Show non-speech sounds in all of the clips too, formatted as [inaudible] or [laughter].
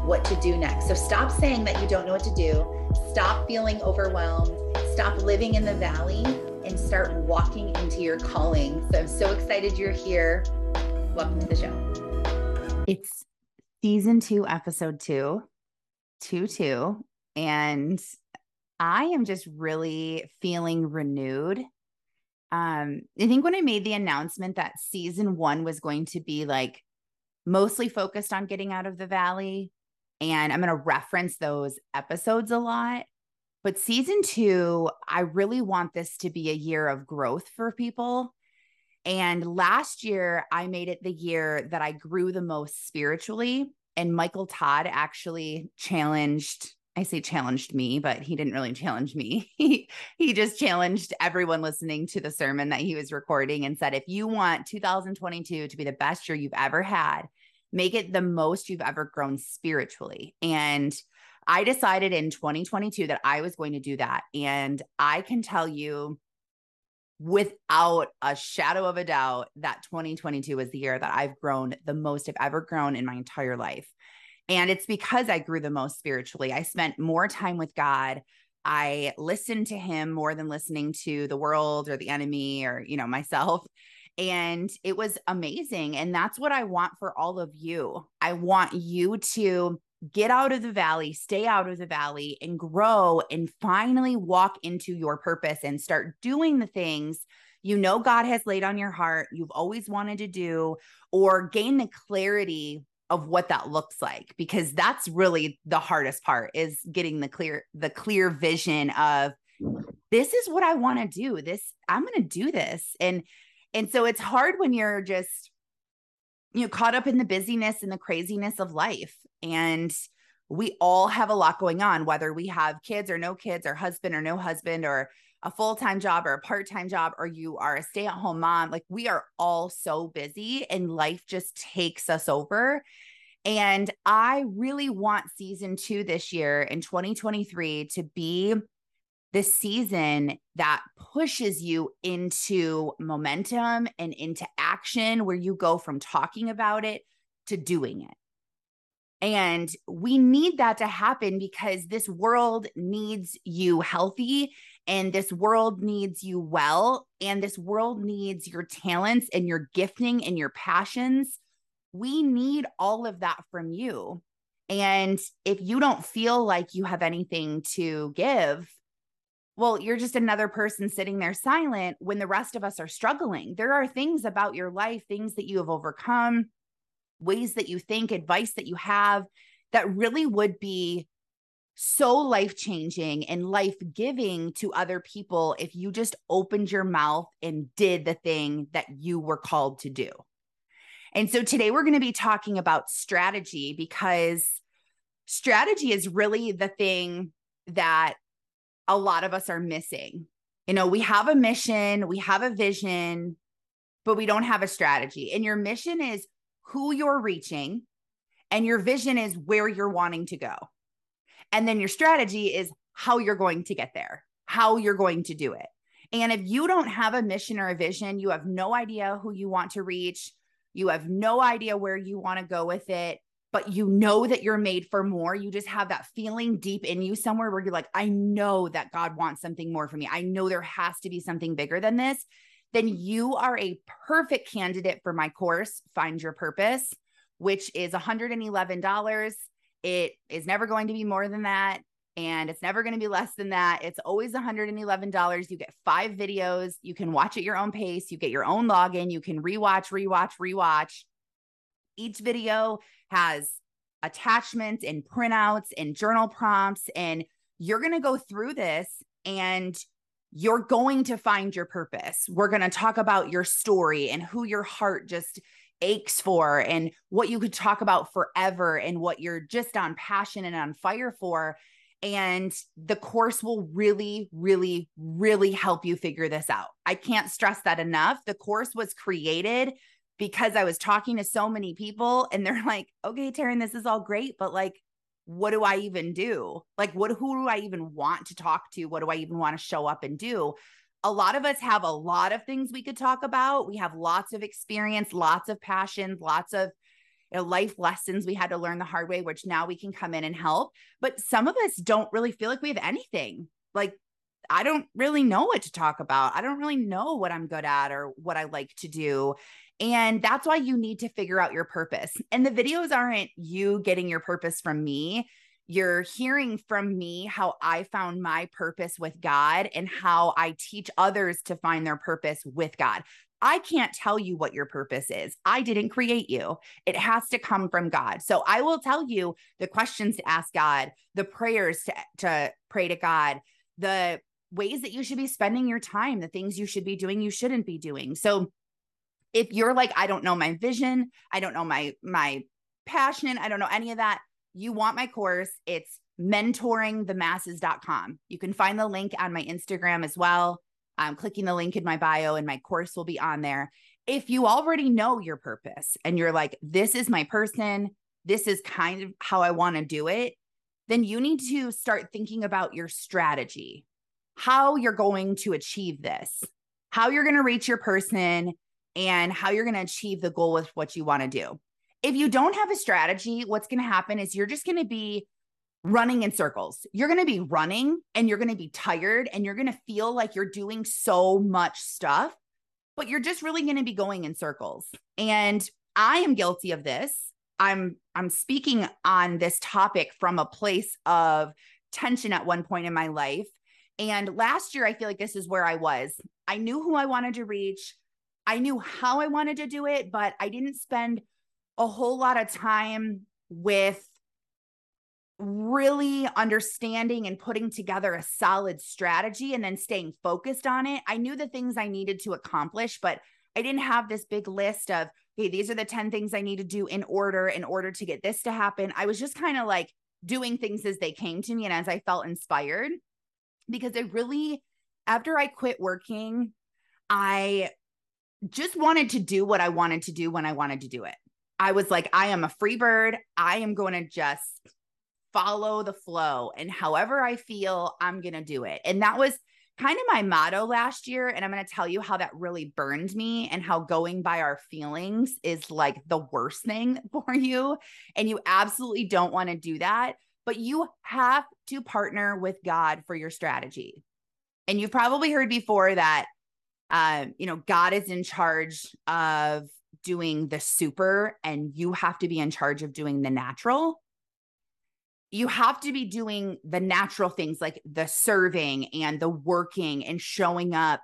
what to do next. So stop saying that you don't know what to do. Stop feeling overwhelmed stop living in the valley and start walking into your calling. So I'm so excited you're here. Welcome to the show. It's season two, episode two, two, two. And I am just really feeling renewed. Um, I think when I made the announcement that season one was going to be like mostly focused on getting out of the valley, and I'm going to reference those episodes a lot. But season two, I really want this to be a year of growth for people. And last year, I made it the year that I grew the most spiritually. And Michael Todd actually challenged, I say challenged me, but he didn't really challenge me. [laughs] he, he just challenged everyone listening to the sermon that he was recording and said, if you want 2022 to be the best year you've ever had, make it the most you've ever grown spiritually. And I decided in 2022 that I was going to do that. And I can tell you without a shadow of a doubt that 2022 was the year that I've grown the most I've ever grown in my entire life. And it's because I grew the most spiritually. I spent more time with God. I listened to him more than listening to the world or the enemy or, you know, myself. And it was amazing. And that's what I want for all of you. I want you to get out of the valley, stay out of the valley, and grow and finally walk into your purpose and start doing the things you know God has laid on your heart, you've always wanted to do, or gain the clarity of what that looks like because that's really the hardest part is getting the clear the clear vision of this is what I want to do this I'm going to do this and and so it's hard when you're just you know caught up in the busyness and the craziness of life. And we all have a lot going on whether we have kids or no kids or husband or no husband or a full-time job or a part-time job or you are a stay-at-home mom. Like we are all so busy and life just takes us over. And i really want season 2 this year in 2023 to be the season that pushes you into momentum and into action where you go from talking about it to doing it. And we need that to happen because this world needs you healthy and this world needs you well and this world needs your talents and your gifting and your passions. We need all of that from you. And if you don't feel like you have anything to give, well, you're just another person sitting there silent when the rest of us are struggling. There are things about your life, things that you have overcome, ways that you think, advice that you have that really would be so life changing and life giving to other people if you just opened your mouth and did the thing that you were called to do. And so today we're going to be talking about strategy because strategy is really the thing that a lot of us are missing. You know, we have a mission, we have a vision, but we don't have a strategy. And your mission is who you're reaching, and your vision is where you're wanting to go. And then your strategy is how you're going to get there, how you're going to do it. And if you don't have a mission or a vision, you have no idea who you want to reach, you have no idea where you want to go with it, but you know that you're made for more. You just have that feeling deep in you somewhere where you're like, I know that God wants something more for me. I know there has to be something bigger than this. Then you are a perfect candidate for my course, Find Your Purpose, which is $111. It is never going to be more than that. And it's never going to be less than that. It's always $111. You get five videos. You can watch at your own pace. You get your own login. You can rewatch, rewatch, rewatch. Each video has attachments and printouts and journal prompts. And you're going to go through this and you're going to find your purpose. We're going to talk about your story and who your heart just aches for and what you could talk about forever and what you're just on passion and on fire for. And the course will really, really, really help you figure this out. I can't stress that enough. The course was created because I was talking to so many people and they're [laughs] like, okay, Taryn, this is all great, but like, what do I even do? Like, what, who do I even want to talk to? What do I even want to show up and do? A lot of us have a lot of things we could talk about. We have lots of experience, lots of passions, lots of you know, life lessons we had to learn the hard way, which now we can come in and help. But some of us don't really feel like we have anything. Like, I don't really know what to talk about. I don't really know what I'm good at or what I like to do. And that's why you need to figure out your purpose. And the videos aren't you getting your purpose from me. You're hearing from me how I found my purpose with God and how I teach others to find their purpose with God. I can't tell you what your purpose is. I didn't create you. It has to come from God. So I will tell you the questions to ask God, the prayers to, to pray to God, the ways that you should be spending your time, the things you should be doing, you shouldn't be doing. So if you're like, I don't know my vision, I don't know my my passion, I don't know any of that, you want my course, it's mentoringthemasses.com. You can find the link on my Instagram as well. I'm clicking the link in my bio and my course will be on there. If you already know your purpose and you're like, this is my person, this is kind of how I want to do it, then you need to start thinking about your strategy, how you're going to achieve this, how you're going to reach your person, and how you're going to achieve the goal with what you want to do. If you don't have a strategy, what's going to happen is you're just going to be running in circles. You're going to be running and you're going to be tired and you're going to feel like you're doing so much stuff, but you're just really going to be going in circles. And I am guilty of this. I'm I'm speaking on this topic from a place of tension at one point in my life. And last year I feel like this is where I was. I knew who I wanted to reach. I knew how I wanted to do it, but I didn't spend a whole lot of time with really understanding and putting together a solid strategy and then staying focused on it. I knew the things I needed to accomplish, but I didn't have this big list of, hey, these are the 10 things I need to do in order in order to get this to happen. I was just kind of like doing things as they came to me and as I felt inspired because I really, after I quit working, I just wanted to do what I wanted to do when I wanted to do it. I was like, I am a free bird. I am going to just follow the flow and however I feel, I'm going to do it. And that was kind of my motto last year. And I'm going to tell you how that really burned me and how going by our feelings is like the worst thing [laughs] for you. And you absolutely don't want to do that. But you have to partner with God for your strategy. And you've probably heard before that, um, you know, God is in charge of doing the super and you have to be in charge of doing the natural you have to be doing the natural things like the serving and the working and showing up.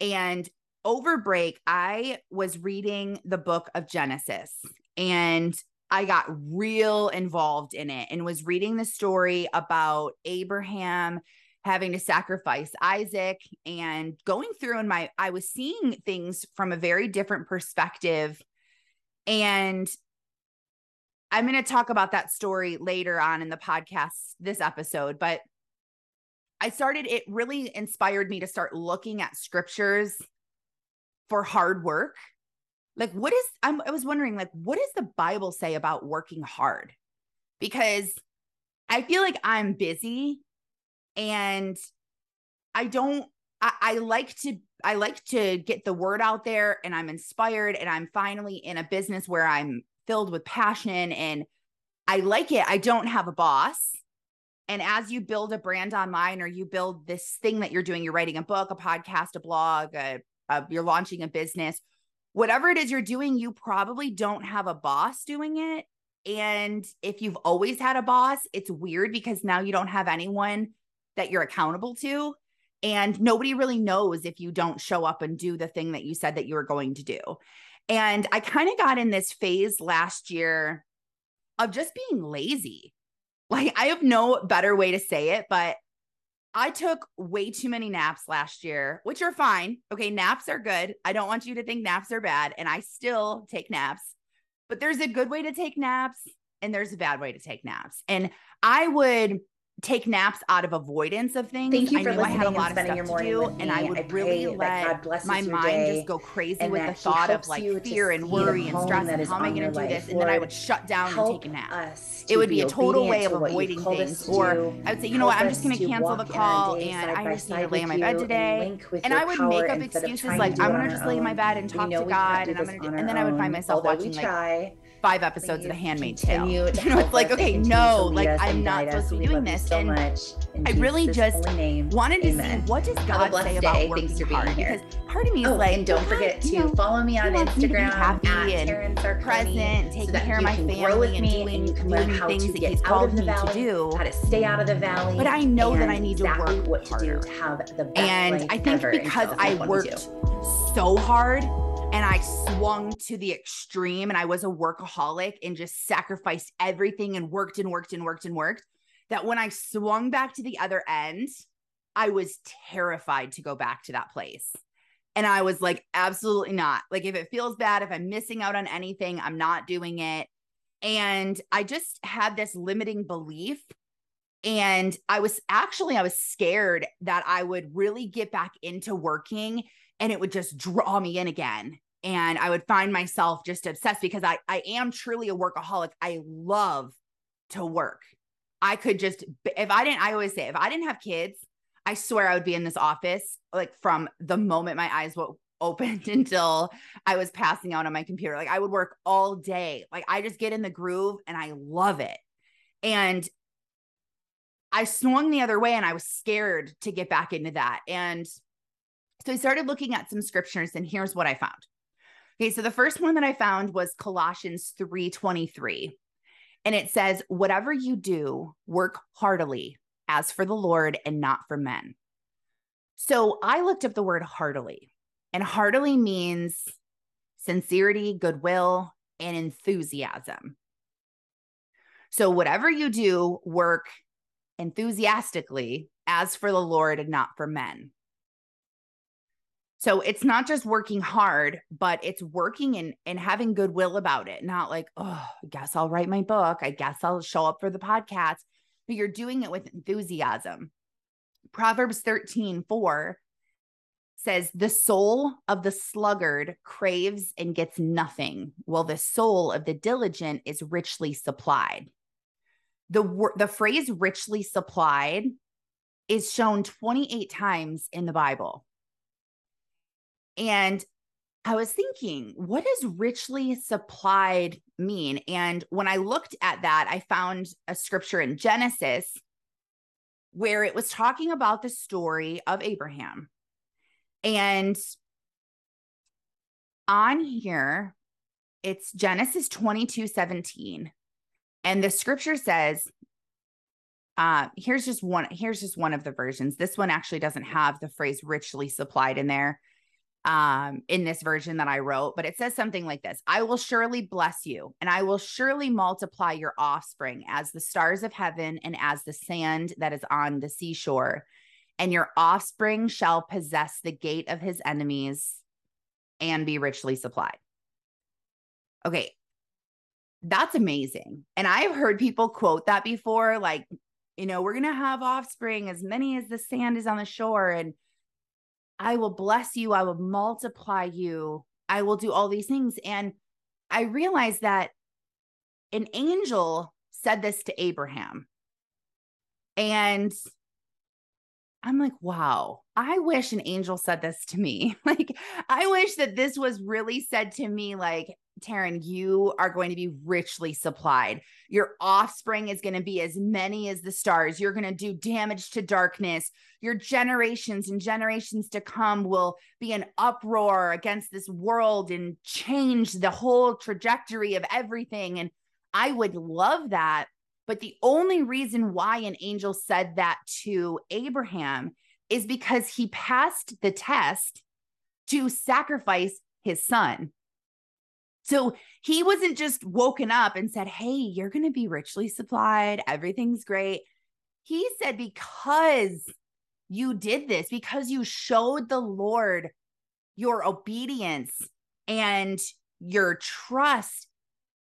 And over break, I was reading the book of Genesis and I got real involved in it and was reading the story about Abraham having to sacrifice Isaac and going through in my I was seeing things from a very different perspective and I'm going to talk about that story later on in the podcast, this episode, but I started, it really inspired me to start looking at scriptures for hard work. Like, what is, I'm, I was wondering, like, what does the Bible say about working hard? Because I feel like I'm busy and I don't, I, I like to, I like to get the word out there and I'm inspired and I'm finally in a business where I'm filled with passion and I like it. I don't have a boss. And as you build a brand online or you build this thing that you're doing, you're writing a book, a podcast, a blog, a, a, you're launching a business, whatever it is you're doing, you probably don't have a boss doing it. And if you've always had a boss, it's weird because now you don't have anyone that you're accountable to. And nobody really knows if you don't show up and do the thing that you said that you were going to do. And I kind of got in this phase last year of just being lazy. Like, I have no better way to say it, but I took way too many naps last year, which are fine. Okay, naps are good. I don't want you to think naps are bad. And I still take naps, but there's a good way to take naps and there's a bad way to take naps. And I would take naps out of avoidance of things. Thank you I for knew I had a listening lot and of spending your stuff to morning do, with and I would I really pray that God let my mind just go crazy with the thought of like fear and worry and stress and how am I going to do this? And then I would shut down and take a nap. It would be a total way of to avoiding things. Or. I would say, you know what, I'm just going to to cancel the walk in our call and I just need to lay in my bed today. and link with And your I would make up excuses like I'm going to just lay in my bed and talk to God and I'm going to do, and then I would find myself watching like. Five episodes of The Handmaid's Tale. [laughs] You know, it's like, okay, no, like I'm not supposed to be doing this. so And much. I really just name. wanted to Amen. see what does God say day. about Thanks for being hard here. because part of me is Oh, like, and don't forget to you know, follow me on Instagram happy at and present, so taking that care of my family and doing, and you can learn how things to that get out of the me to valley, do. how to stay out of the valley. But I know that I need to work what to do to have the best And I think because I worked so hard and I swung to the extreme and I was a workaholic and just sacrificed everything and worked and worked and worked and worked that when I swung back to the other end, I was terrified to go back to that place. And I was like, absolutely not. Like, if it feels bad, if I'm missing out on anything, I'm not doing it. And I just had this limiting belief. And I was actually, I was scared that I would really get back into working and it would just draw me in again. And I would find myself just obsessed because I, I am truly a workaholic. I love to work. I could just, if I didn't, I always say, if I didn't have kids, I swear I would be in this office like from the moment my eyes were opened [laughs] until I was passing out on my computer. Like I would work all day. Like I just get in the groove and I love it. And I swung the other way and I was scared to get back into that. And so I started looking at some scriptures and here's what I found. Okay, so the first one that I found was Colossians 3:23. And it says, "Whatever you do, work heartily as for the Lord and not for men." So I looked up the word heartily. And heartily means sincerity, goodwill, and enthusiasm. So whatever you do, work enthusiastically as for the Lord and not for men. So it's not just working hard, but it's working and, and having goodwill about it. Not like, oh, I guess I'll write my book. I guess I'll show up for the podcast. But you're doing it with enthusiasm. Proverbs 13, 4 says, The soul of the sluggard craves and gets nothing, while the soul of the diligent is richly supplied. The, the phrase richly supplied is shown 28 times in the Bible. And I was thinking, what does richly supplied mean? And when I looked at that, I found a scripture in Genesis where it was talking about the story of Abraham. And on here, it's Genesis 22 17. And the scripture says, uh, here's just one, here's just one of the versions. This one actually doesn't have the phrase richly supplied in there um in this version that I wrote, but it says something like this I will surely bless you, and I will surely multiply your offspring as the stars of heaven and as the sand that is on the seashore. And your offspring shall possess the gate of his enemies and be richly supplied. Okay. That's amazing. And I've heard people quote that before, like, you know, we're going to have offspring as many as the sand is on the shore. And I will bless you. I will multiply you. I will do all these things. And I realized that an angel said this to Abraham. And I'm like, wow, I wish an angel said this to me. [laughs] like, I wish that this was really said to me, like, Taryn, you are going to be richly supplied. Your offspring is going to be as many as the stars. You're going to do damage to darkness. Your generations and generations to come will be an uproar against this world and change the whole trajectory of everything. And I would love that. But the only reason why an angel said that to Abraham is because he passed the test to sacrifice his son. So he wasn't just woken up and said, Hey, you're going to be richly supplied. Everything's great. He said, Because you did this, because you showed the Lord your obedience and your trust,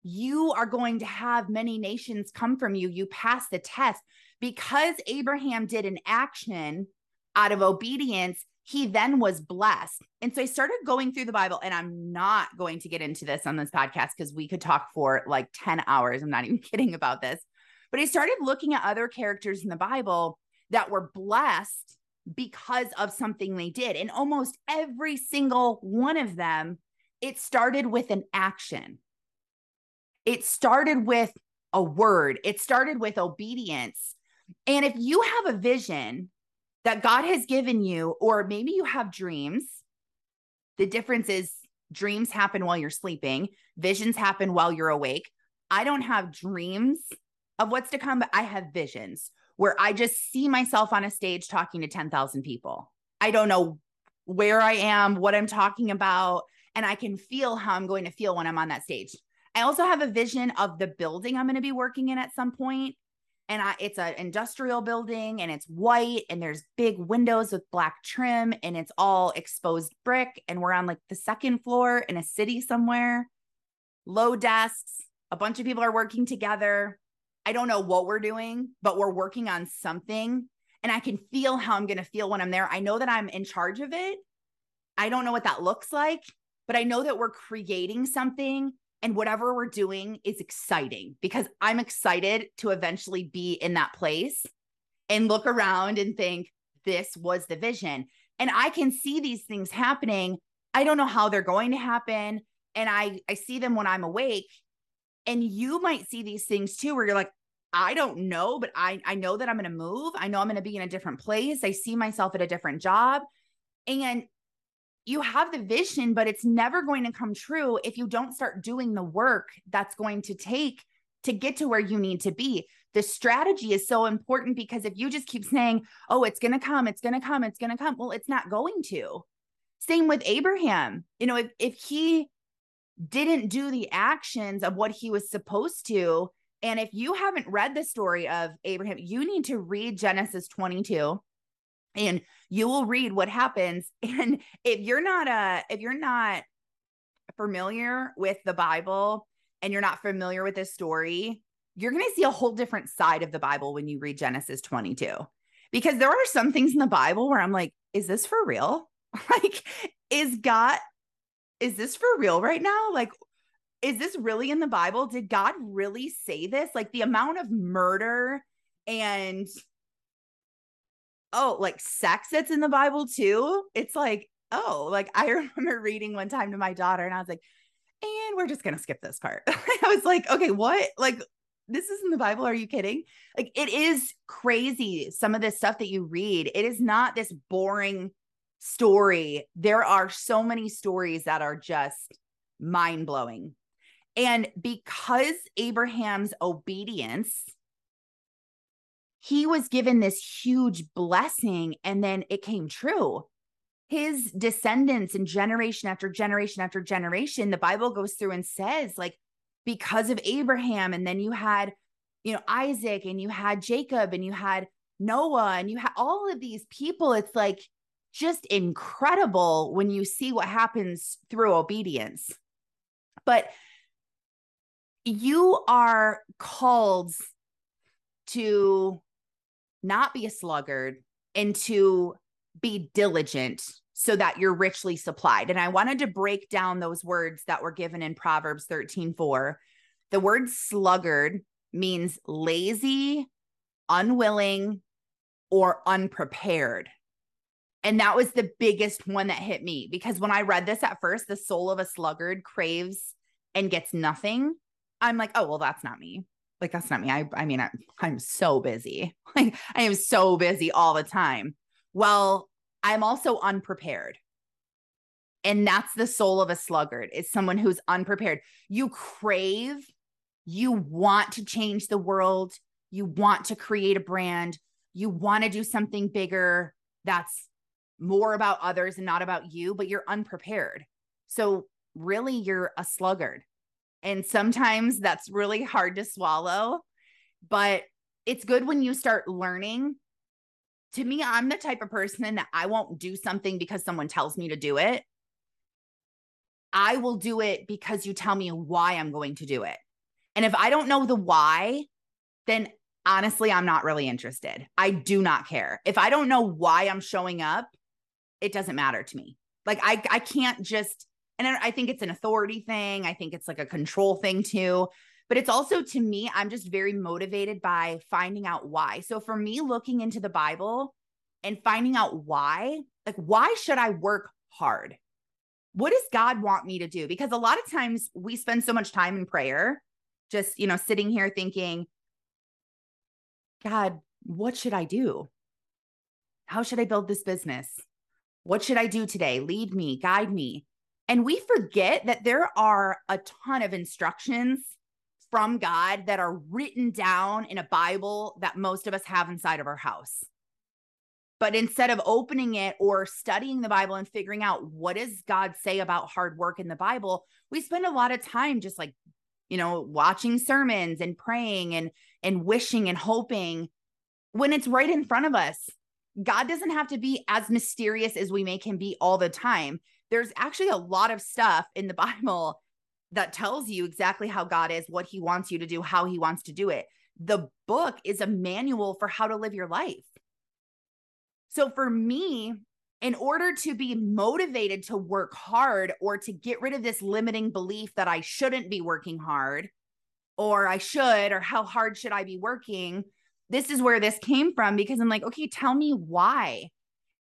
you are going to have many nations come from you. You pass the test. because Abraham did an action out of obedience, he then was blessed. And so I started going through the Bible, and I'm not going to get into this on this podcast because we could talk for like 10 hours. I'm not [laughs] even kidding about this. But I started looking at other characters in the Bible that were blessed because of something they did. And almost every single one of them, it started with an action. It started with a word, it started with obedience. And if you have a vision that God has given you, or maybe you have dreams, the difference is dreams happen while you're sleeping, visions happen while you're awake. I don't have dreams of what's to come, but I have visions where I just see myself on a stage talking to 10,000 people. I don't know where I am, what I'm talking about, and I can feel how I'm going to feel when I'm on that stage. I also have a vision of the building I'm going to be working in at some point. And I, it's an industrial building and it's white and there's big windows with black trim and it's all exposed brick. And we're on like the second floor in a city somewhere, low desks. A bunch of people are working together. I don't know what we're doing, but we're working on something. And I can feel how I'm going to feel when I'm there. I know that I'm in charge of it. I don't know what that looks like, but I know that we're creating something and whatever we're doing is exciting because I'm excited to eventually be in that place and look around and think, this was the vision. And I can see these things happening. I don't know how they're going to happen. And I, I see them when I'm awake. And you might see these things too, where you're like, I don't know, but I, I know that I'm going to move. I know I'm going to be in a different place. I see myself at a different job. And you have the vision, but it's never going to come true if you don't start doing the work that's going to take to get to where you need to be. The strategy is so important because if you just keep saying, oh, it's going to come, it's going to come, it's going to come, well, it's not going to. Same with Abraham. You know, if, if he didn't do the actions of what he was supposed to, and if you haven't read the story of Abraham, you need to read Genesis 22 and you will read what happens. [laughs] And if you're not uh if you're not familiar with the bible and you're not familiar with this story you're going to see a whole different side of the bible when you read genesis 22 because there are some things in the bible where i'm like is this for real? [laughs] Like is god is this for real right now? Like is this really in the bible? Did god really say this? Like the amount of murder and oh, like sex that's in the Bible too. It's like, oh, like I [laughs] remember reading one time to my daughter and I was like, and we're just going to skip this part. [laughs] I was like, okay, what? Like, this is in the Bible. Are you kidding? Like, it is crazy. Some of this stuff that you read, it is not this boring story. There are so many stories that are just mind blowing. And because Abraham's obedience he was given this huge blessing and then it came true. His descendants and generation after generation after generation, the Bible goes through and says, like, because of Abraham, and then you had, you know, Isaac, and you had Jacob, and you had Noah, and you had all of these people. It's like just incredible when you see what happens through obedience. But you are called to not be a sluggard and to be diligent so that you're richly supplied. And I wanted to break down those words that were given in Proverbs 13 4. The word sluggard means lazy, unwilling, or unprepared. And that was the biggest one that hit me because when I read this at first, the soul of a sluggard craves and gets nothing. I'm like, oh, well, that's not me like that's not me. I I mean I, I'm so busy. [laughs] Like I am so busy all the time. Well, I'm also unprepared. And that's the soul of a sluggard. Is someone who's unprepared. You crave, you want to change the world, you want to create a brand, you want to do something bigger that's more about others and not about you, but you're unprepared. So really you're a sluggard. And sometimes that's really hard to swallow, but it's good when you start learning. To me, I'm the type of person that I won't do something because someone tells me to do it. I will do it because you tell me why I'm going to do it. And if I don't know the why, then honestly, I'm not really interested. I do not care. If I don't know why I'm showing up, it doesn't matter to me. Like I I can't just and I think it's an authority thing. I think it's like a control thing too. But it's also to me, I'm just very motivated by finding out why. So for me, looking into the Bible and finding out why, like, why should I work hard? What does God want me to do? Because a lot of times we spend so much time in prayer, just, you know, sitting here thinking, God, what should I do? How should I build this business? What should I do today? Lead me, guide me. And we forget that there are a ton of instructions from God that are written down in a Bible that most of us have inside of our house. But instead of opening it or studying the Bible and figuring out what does God say about hard work in the Bible, we spend a lot of time just like, you know, watching sermons and praying and and wishing and hoping when it's right in front of us. God doesn't have to be as mysterious as we make him be all the time. There's actually a lot of stuff in the [laughs] Bible that tells you exactly how God is, what he wants you to do, how he wants to do it. The book is a manual for how to live your life. So for me, in order to be motivated to work hard or to get rid of this limiting belief that I shouldn't be working hard or I should, or how hard should I be working? This is where this came from because I'm like, okay, tell me why.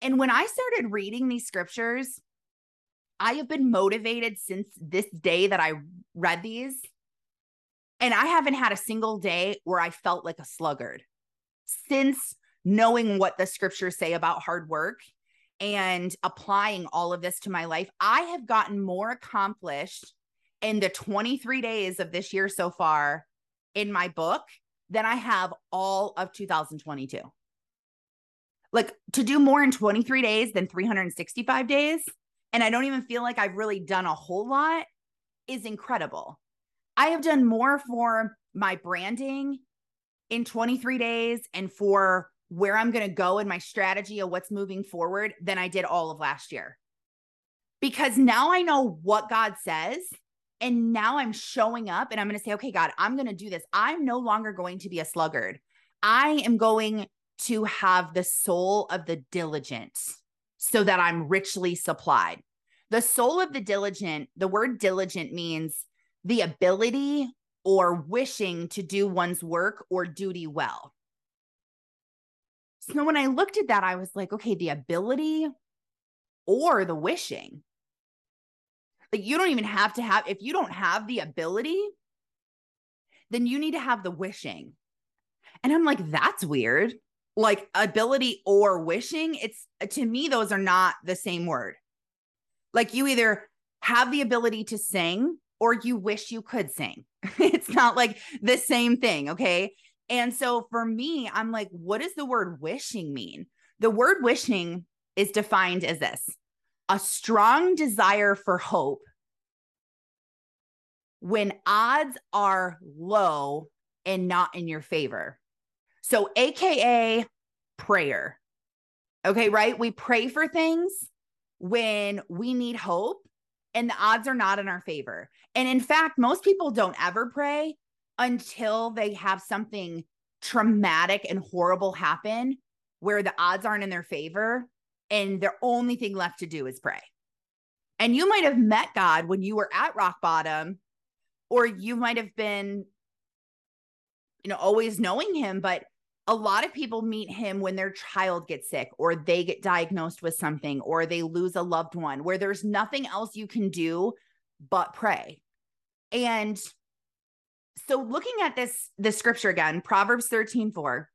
And when I started reading these scriptures, I have been motivated since this day that I read these. And I haven't had a single day where I felt like a sluggard since knowing what the scriptures say about hard work and applying all of this to my life. I have gotten more accomplished in the 23 days of this year so far in my book than I have all of 2022. Like to do more in 23 days than 365 days and I don't even feel like I've really done a whole lot is incredible. I have done more for my branding in 23 days and for where I'm going to go and my strategy of what's moving forward than I did all of last year. Because now I know what God says. And now I'm showing up and I'm going to say, okay, God, I'm going to do this. I'm no longer going to be a sluggard. I am going to have the soul of the diligent so that I'm richly supplied. The soul of the diligent, the word diligent means the ability or wishing to do one's work or duty well. So when I looked at that, I was like, okay, the ability or the wishing. Like you don't even have to have, if you don't have the ability, then you need to have the wishing. And I'm like, that's weird like ability or wishing it's to me those are not the same word. Like you either have the ability to sing or you wish you could sing. [laughs] It's not like the same thing okay? And so for me i'm like what does the word wishing mean? The word wishing is defined as this a strong desire for hope when odds are low and not in your favor so, AKA prayer. Okay, right? We pray for things when we need hope and the odds are not in our favor. And in fact, most people don't ever pray until they have something traumatic and horrible happen where the odds aren't in their favor and their only thing left to do is pray. And you might have met God when you were at rock bottom, or you might have been, you know, always knowing him, but a lot of people meet him when their child gets sick or they get diagnosed with something or they lose a loved one where there's nothing else you can do but pray. And so looking at this this scripture again, Proverbs 13, 4.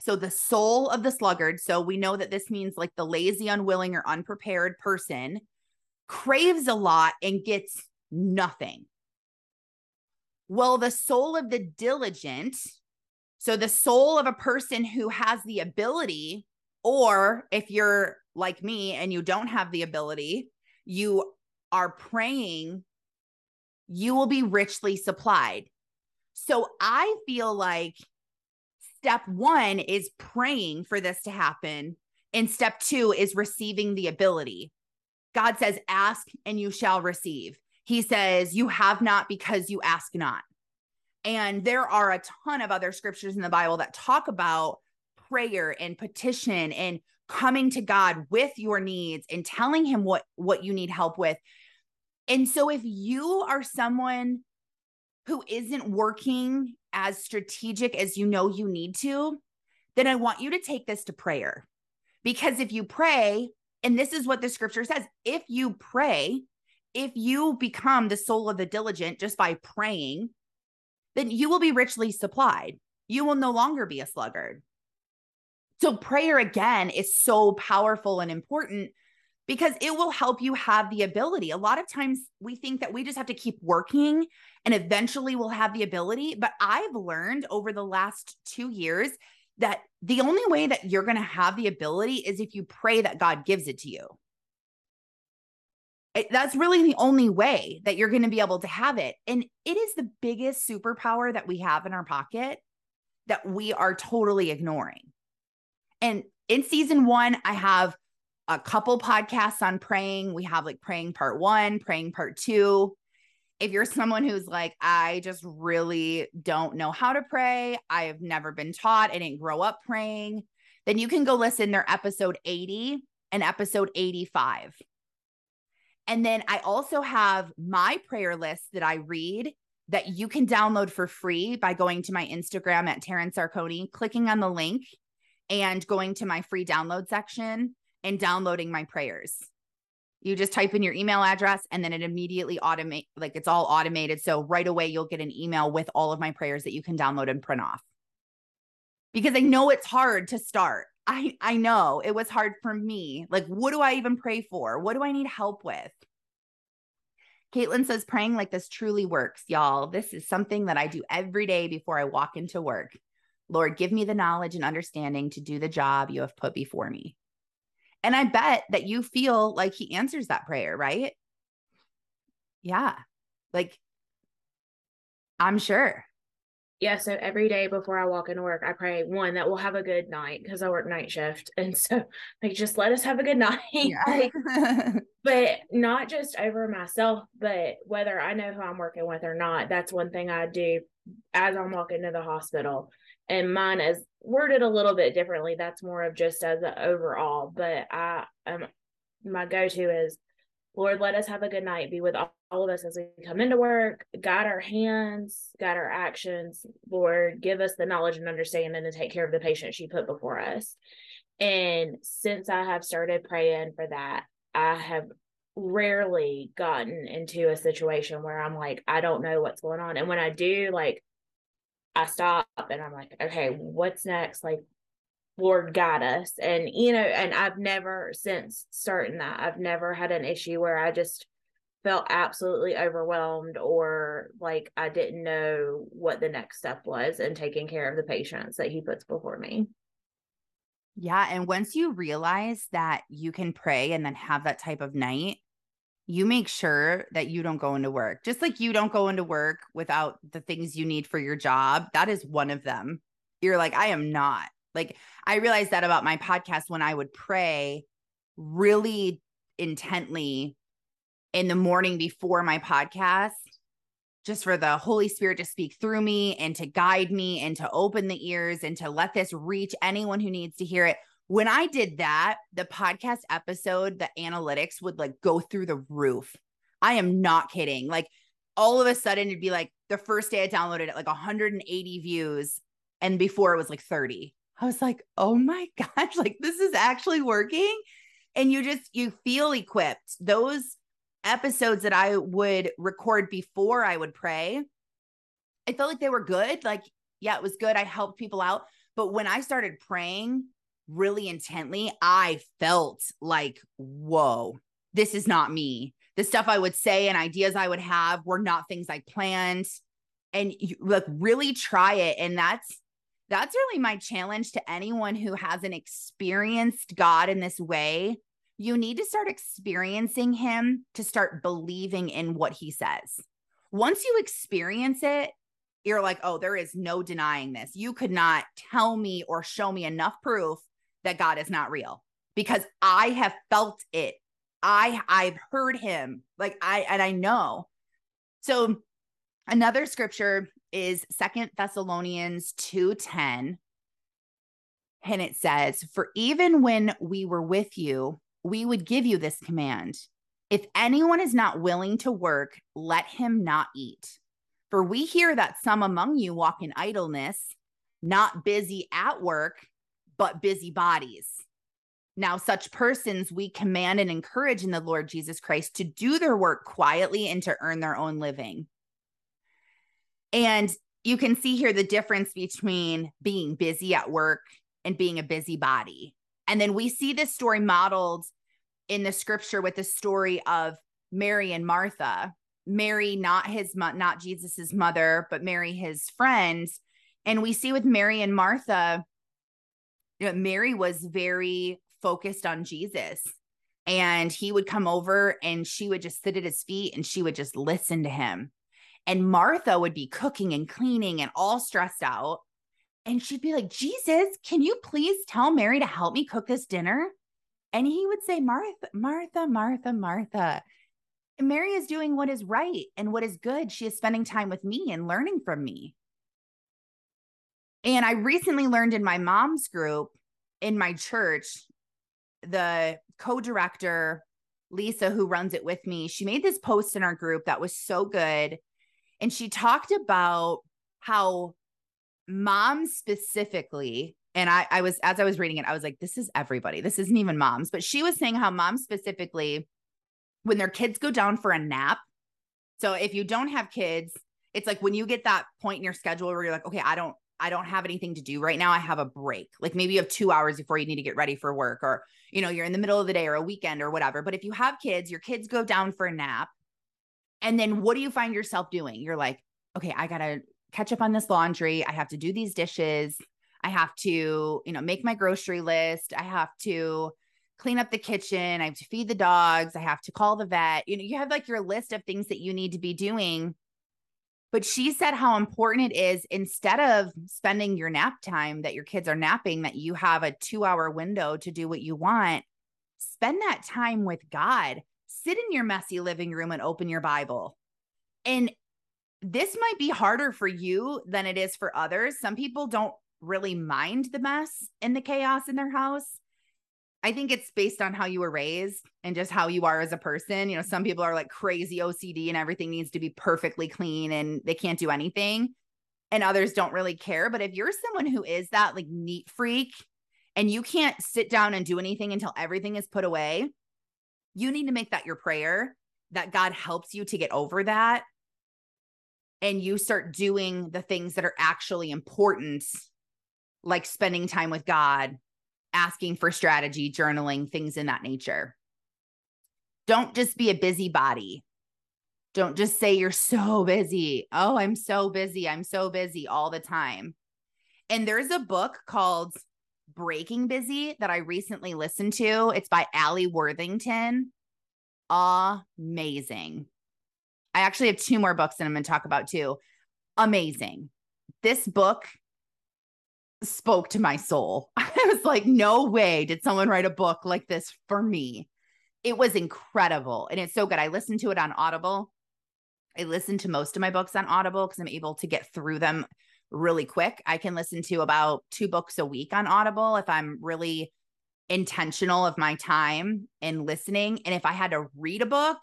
So the soul of the sluggard, so we know that this means like the lazy, unwilling, or unprepared person craves a lot and gets nothing. Well, the soul of the diligent, so the soul of a person who has the ability, or if you're like me and you don't have the ability, you are praying, you will be richly supplied. So I feel like step one is praying for this to happen. And step two is receiving the ability. God says, ask and you shall receive. He says, you have not because you ask not. And there are a ton of other scriptures in the Bible that talk about prayer and petition and coming to God with your needs and telling him what what you need help with. And so if you are someone who isn't working as strategic as you know you need to, then I want you to take this to prayer. Because if you pray, and this is what the scripture says, if you pray, if you become the soul of the diligent just by praying, then you will be richly supplied. You will no longer be a sluggard. So, prayer again is so powerful and important because it will help you have the ability. A lot of times we think that we just have to keep working and eventually we'll have the ability. But I've learned over the last two years that the only way that you're going to have the ability is if you pray that God gives it to you. That's really the only way that you're going to be able to have it. And it is the biggest superpower that we have in our pocket that we are totally ignoring. And in season one, I have a couple podcasts on praying. We have like praying part one, praying part two. If you're someone who's like, I just really don't know how to pray, I have never been taught, I didn't grow up praying, then you can go listen. They're episode 80 and episode 85. And then I also have my prayer list that I read that you can download for free by going to my Instagram at Taryn Sarconi, clicking on the link and going to my free download section and downloading my prayers. You just type in your email address and then it immediately automate like it's all automated. So right away you'll get an email with all of my prayers that you can download and print off. Because I know it's hard to start. I I know it was hard for me. Like what do I even pray for? What do I need help with? Caitlin says praying like this truly works, y'all. This is something that I do every day before I walk into work. Lord, give me the knowledge and understanding to do the job you have put before me. And I bet that you feel like he answers that prayer, right? Yeah. Like, I'm sure. Yeah. So every day before I walk into work, I pray one that we'll have a good night because I work night shift. And [laughs] so, like, just let us have a good night. [laughs] Yeah. like, [laughs] but not just over myself, but whether I know who I'm working with or not. That's one thing I do as I'm walking to the hospital and mine is worded a little bit differently. That's more of just as an overall, but I um my go-to is Lord, let us have a good night. Be with all, of us as we come into work, guide our hands, guide our actions. Lord, give us the knowledge and understanding to take care of the patient she put before us. And since I have started praying for that, I have rarely gotten into a situation where I'm like, I don't know what's going on. And when I do, like, I stop and I'm like, okay, what's next? Like, Lord guide us. And, you know, and I've never since starting that, I've never had an issue where I just felt absolutely overwhelmed or like I didn't know what the next step was in taking care of the patients that he puts before me. Yeah. And once you realize that you can pray and then have that type of night, you make sure that you don't go into work. Just like you don't go into work without the things you need for your job. That is one of them. You're like, I am not. Like, I realized that about my podcast when I would pray really intently in the morning before my podcast, just for the Holy Spirit to speak through me and to guide me and to open the ears and to let this reach anyone who needs to hear it when I did that, the podcast episode, the analytics would like go through the roof. I am not kidding. Like all of a sudden, it'd be like the first day I downloaded it, like 180 views. And before it was like 30. I was like, oh my [laughs] gosh, like this is actually working. And you just, you feel equipped. Those episodes that I would record before I would pray, I felt like they were good. Like, yeah, it was good. I helped people out. But when I started praying, really intently, I felt like, whoa, this is not me. The stuff I would say and ideas I would have were not things I planned. And you, like really try it. And that's that's really my challenge to anyone who hasn't experienced God in this way. You need to start experiencing him to start believing in what he says. Once you experience it, you're like, oh, there is no denying this. You could not tell me or show me enough proof that God is not real because I have felt it. I I've heard him like I and I know. So another scripture is Second Thessalonians 2:10. And it says, For even when we were with you, we would give you this command. If anyone is not willing to work, let him not eat. For we hear that some among you walk in idleness, not busy at work, but busy bodies. Now, such persons we command and encourage in the Lord Jesus Christ to do their work quietly and to earn their own living. And you can see here the difference between being busy at work and being a busybody. And then we see this story modeled in the scripture with the story of Mary and Martha. Mary, not his not Jesus's mother, but Mary, his friend. And we see with Mary and Martha, you know, Mary was very focused on Jesus. And he would come over and she would just sit at his feet and she would just listen to him. And Martha would be cooking and cleaning and all stressed out. And she'd be like, Jesus, can you please tell Mary to help me cook this dinner? And he would say, Martha, Martha, Martha, Martha. Mary is doing what is right and what is good. She is spending time with me and learning from me. And I recently learned in my mom's group in my church, the co director, Lisa, who runs it with me, she made this post in our group that was so good. And she talked about how moms specifically, and I, I was, as I was reading it, I was like, this is everybody. This isn't even moms. But she was saying how moms specifically, when their kids go down for a nap, so if you don't have kids, it's like when you get that point in your schedule where you're like, okay, I don't, I don't have anything to do right now. I have a break. Like maybe you have two hours before you need to get ready for work, or, you know, you're in the middle of the day or a weekend or whatever. But if you have kids, your kids go down for a nap. And then what do you find yourself doing? You're like, okay, I got to catch up on this laundry. I have to do these dishes. I have to, you know, make my grocery list. I have to clean up the kitchen. I have to feed the dogs. I have to call the vet. You know, you have like your list of things that you need to be doing but she said how important it is instead of spending your nap time that your kids are napping, that you have a two hour window to do what you want. Spend that time with God. Sit in your messy living room and open your Bible. And this might be harder for you than it is for others. Some people don't really mind the mess and the chaos in their house. I think it's based on how you were raised and just how you are as a person. You know, some people are like crazy OCD and everything needs to be perfectly clean and they can't do anything. And others don't really care. But if you're someone who is that like neat freak and you can't sit down and do anything until everything is put away, you need to make that your prayer that God helps you to get over that. And you start doing the things that are actually important, like spending time with God, asking for strategy, journaling, things in that nature. Don't just be a busybody. Don't just say you're so busy. Oh, I'm so busy. I'm so busy all the time. And there's a book called Breaking Busy that I recently listened to. It's by Alli Worthington. Amazing. I actually have two more books that I'm going to talk about too. Amazing. This book spoke to my soul. [laughs] I was like, no way did someone write a book like this for me. It was incredible and it's so good. I listened to it on Audible. I listen to most of my books on Audible because I'm able to get through them really quick. I can listen to about two books a week on Audible if I'm really intentional of my time and listening. And if I had to read a book,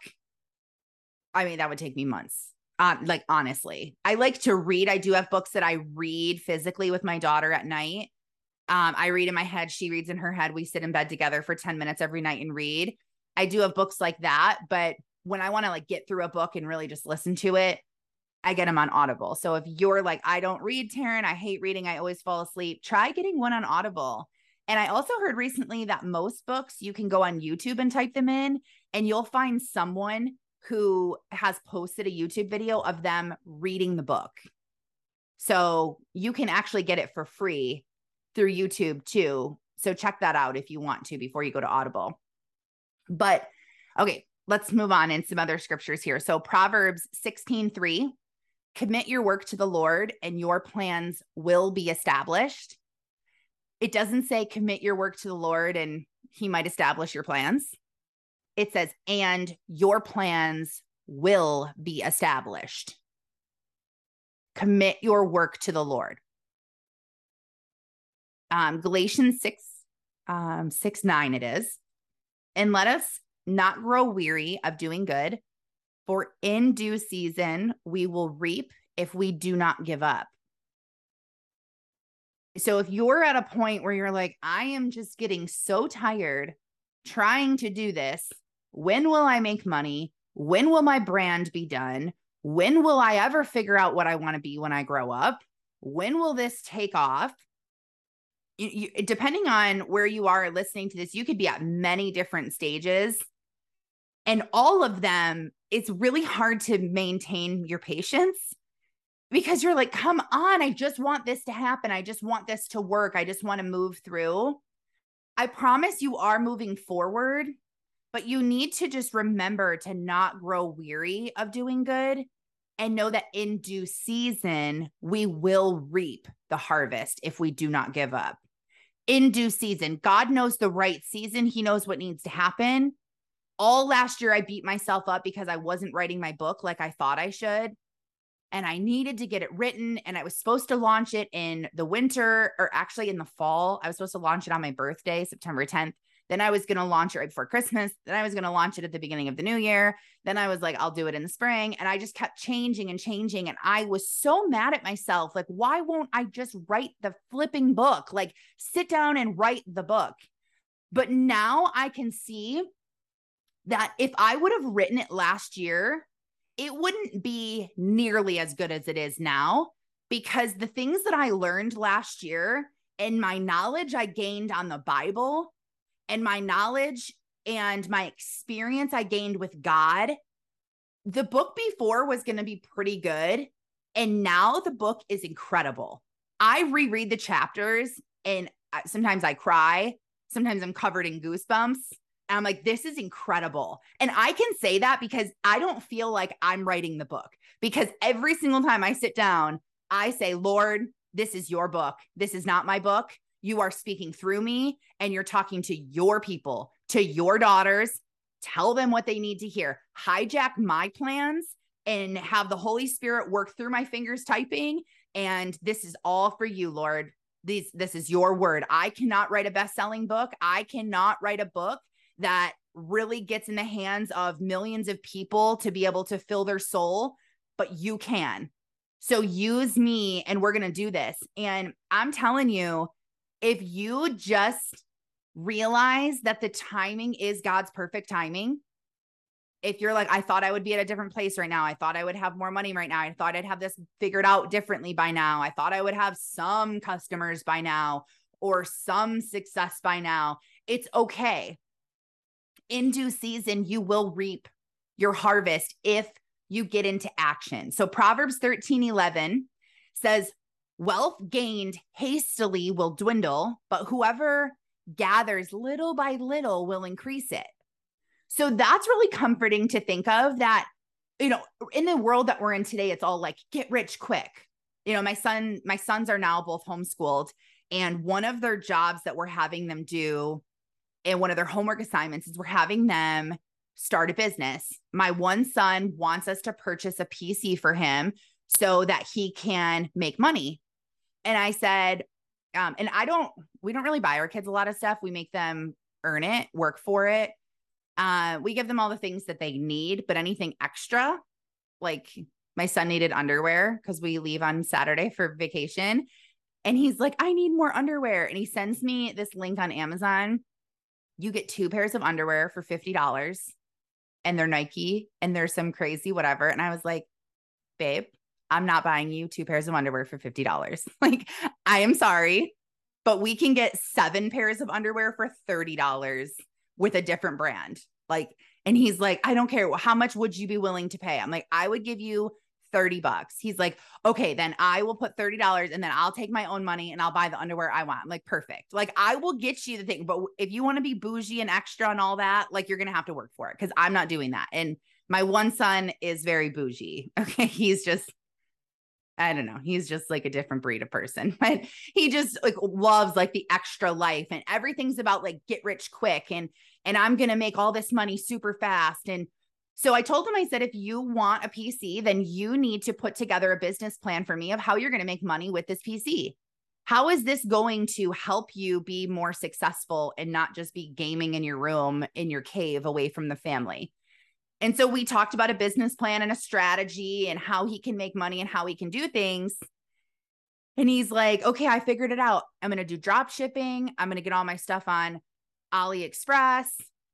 I mean, that would take me months uh, like honestly i like to read i do have books that i read physically with my daughter at night um, i read in my head she reads in her head we sit in bed together for 10 minutes every night and read i do have books like that but when i want to like get through a book and really just listen to it i get them on audible so if you're like i don't read taryn i hate reading i always fall asleep try getting one on audible and I also heard recently that most books you can go on YouTube and type them in, and you'll find someone who has posted a YouTube video of them reading the book. So you can actually get it for free through YouTube too. So check that out if you want to before you go to Audible. But okay, let's move on in some other scriptures here. So Proverbs 16 3 commit your work to the Lord and your plans will be established. It doesn't say commit your work to the Lord and he might establish your plans it says, and your plans will be established. Commit your work to the Lord. Um, Galatians 6, um, 6 9 it is. And let us not grow weary of doing good, for in due season we will reap if we do not give up. So if you're at a point where you're like, I am just getting so tired trying to do this, when will I make money? When will my brand be done? When will I ever figure out what I want to be when I grow up? When will this take off? You, you, depending on where you are listening to this, you could be at many different stages. And all of them, it's really hard to maintain your patience because you're like, come on, I just want this to happen. I just want this to work. I just want to move through. I promise you are moving forward, but you need to just remember to not grow weary of doing good and know that in due season, we will reap the harvest if we do not give up. In due season, God knows the right season, He knows what needs to happen. All last year, I beat myself up because I wasn't writing my book like I thought I should and I needed to get it written. And I was supposed to launch it in the winter or actually in the fall. I was supposed to launch it on my birthday, September 10th. Then I was going to launch it right before Christmas. Then I was going to launch it at the beginning of the new year. Then I was like, I'll do it in the spring. And I just kept changing and changing. And I was so mad at myself. Like, why won't I just write the flipping book? Like, sit down and write the book. But now I can see that if I would have written it last year, it wouldn't be nearly as good as it is now because the things that I learned last year and my knowledge I gained on the Bible and my knowledge and my experience I gained with God, the book before was going to be pretty good. And now the book is incredible. I reread the chapters and uh, sometimes I cry. Sometimes I'm covered in goosebumps. And I'm like, this is incredible. And I can say that because I don't feel like I'm writing the book because every single time I sit down, I say, Lord, this is your book. This is not my book. You are speaking through me and you're talking to your people, to your daughters. Tell them what they need to hear. Hijack my plans and have the Holy Spirit work through my fingers typing. And this is all for you, Lord. These, this is your word. I cannot write a best selling book. I cannot write a book that really gets in the hands of millions of people to be able to fill their soul, but you can. So use me and we're going to do this. And I'm telling you, if you just realize that the timing is God's perfect timing, if you're like, I thought I would be at a different place right now. I thought I would have more money right now. I thought I'd have this figured out differently by now. I thought I would have some customers by now or some success by now. It's okay in due season, you will reap your harvest if you get into action. So Proverbs 13 11 says, Wealth gained hastily will dwindle, but whoever gathers little by little will increase it. So that's really comforting to think of that, you know, in the world that we're in today, it's all like get rich quick. You know, my son, my sons are now both homeschooled, and one of their jobs that we're having them do and one of their homework assignments is we're having them start a business. My one son wants us to purchase a PC for him so that he can make money. And I said, um, and I don't, we don't really buy our kids a lot of stuff. We make them earn it, work for it. Uh, we give them all the things that they need, but anything extra, like my son needed underwear because we leave on Saturday for vacation. And he's like, I need more underwear. And he sends me this link on Amazon you get two pairs of underwear for $50 and they're Nike and there's some crazy whatever. And I was like, babe, I'm not buying you two pairs of underwear for $50. [laughs] like, I am sorry, but we can get seven pairs of underwear for $30 with a different brand. Like, and he's like, I don't care. How much would you be willing to pay? I'm like, I would give you 30 bucks. He's like, okay, then I will put $30 and then I'll take my own money and I'll buy the underwear I want. I'm like, perfect. Like, I will get you the thing. But if you want to be bougie and extra and all that, like, you're going to have to work for it because I'm not doing that. And my one son is very bougie. [laughs] Okay. He's just, I don't know. He's just like a different breed of person, [laughs] but he just like loves like the extra life and everything's about like get rich quick and and I'm going to make all this money super fast and So I told him, I said, if you want a PC, then you need to put together a business plan for me of how you're going to make money with this PC. How is this going to help you be more successful and not just be gaming in your room, in your cave, away from the family? And so we talked about a business plan and a strategy and how he can make money and how he can do things. And he's like, okay, I figured it out. I'm going to do drop shipping. I'm going to get all my stuff on AliExpress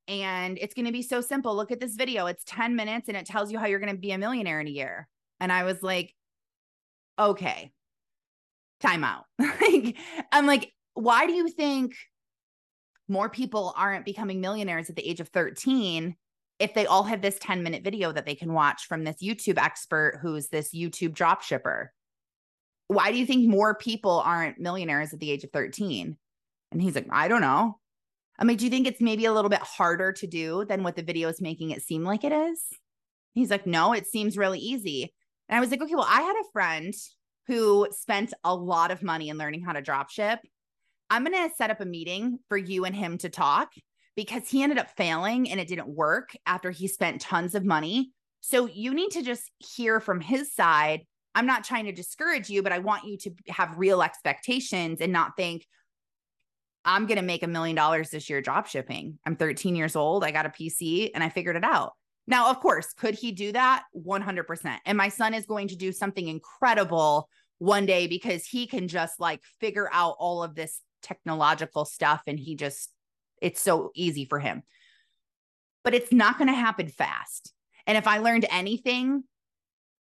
and it's going to be so simple. Look at this video. It's 10 minutes and it tells you how you're going to be a millionaire in a year. And I was like, okay, time out. [laughs] like, I'm like, why do you think more people aren't becoming millionaires at the age of 13 if they all have this 10 minute video that they can watch from this YouTube expert who's this YouTube drop shipper? Why do you think more people aren't millionaires at the age of 13? And he's like, I don't know. I mean, do you think it's maybe a little bit harder to do than what the video is making it seem like it is? He's like, no, it seems really easy. And I was like, okay, well, I had a friend who spent a lot of money in learning how to drop ship. I'm going to set up a meeting for you and him to talk because he ended up failing and it didn't work after he spent tons of money. So you need to just hear from his side. I'm not trying to discourage you, but I want you to have real expectations and not think, I'm going to make a million dollars this year drop shipping. I'm 13 years old. I got a PC and I figured it out. Now, of course, could he do that? 100%. And my son is going to do something incredible one day because he can just like figure out all of this technological stuff and he just, it's so easy for him. But it's not going to happen fast. And if I learned anything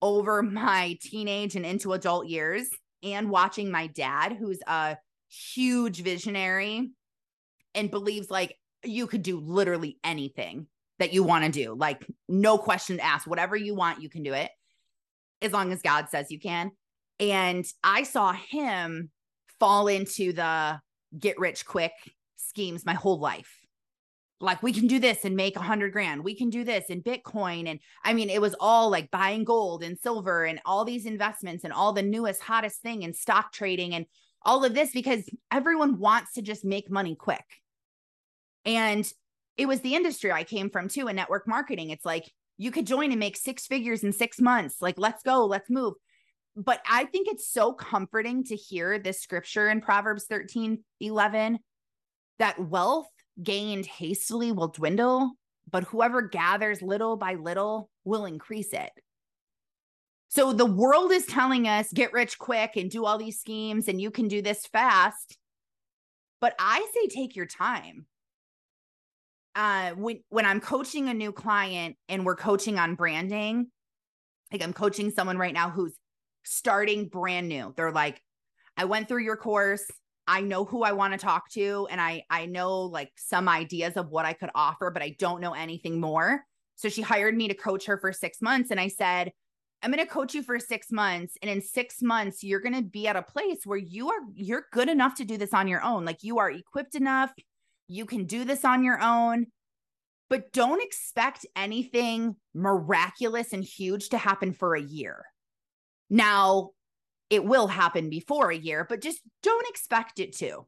over my teenage and into adult years and watching my dad, who's a huge visionary and believes like you could do literally anything that you want to do. Like, no question asked. Whatever you want, you can do it as long as God says you can. And I saw him fall into the get rich quick schemes my whole life. Like, we can do this and make a hundred grand. We can do this in Bitcoin. And I mean, it was all like buying gold and silver and all these investments and all the newest, hottest thing and stock trading and all of this because everyone wants to just make money quick. And it was the industry I came from too in network marketing. It's like you could join and make six figures in six months. Like, let's go, let's move. But I think it's so comforting to hear this scripture in Proverbs 13 11 that wealth gained hastily will dwindle, but whoever gathers little by little will increase it. So the world is telling us get rich quick and do all these schemes and you can do this fast. But I say take your time. Uh, when when I'm coaching a new client and we're coaching on branding, like I'm coaching someone right now who's starting brand new. They're like, I went through your course. I know who I want to talk to and I I know like some ideas of what I could offer, but I don't know anything more. So she hired me to coach her for 6 months and I said, I'm going to coach you for 6 months and in 6 months you're going to be at a place where you are you're good enough to do this on your own. Like you are equipped enough, you can do this on your own. But don't expect anything miraculous and huge to happen for a year. Now, it will happen before a year, but just don't expect it to.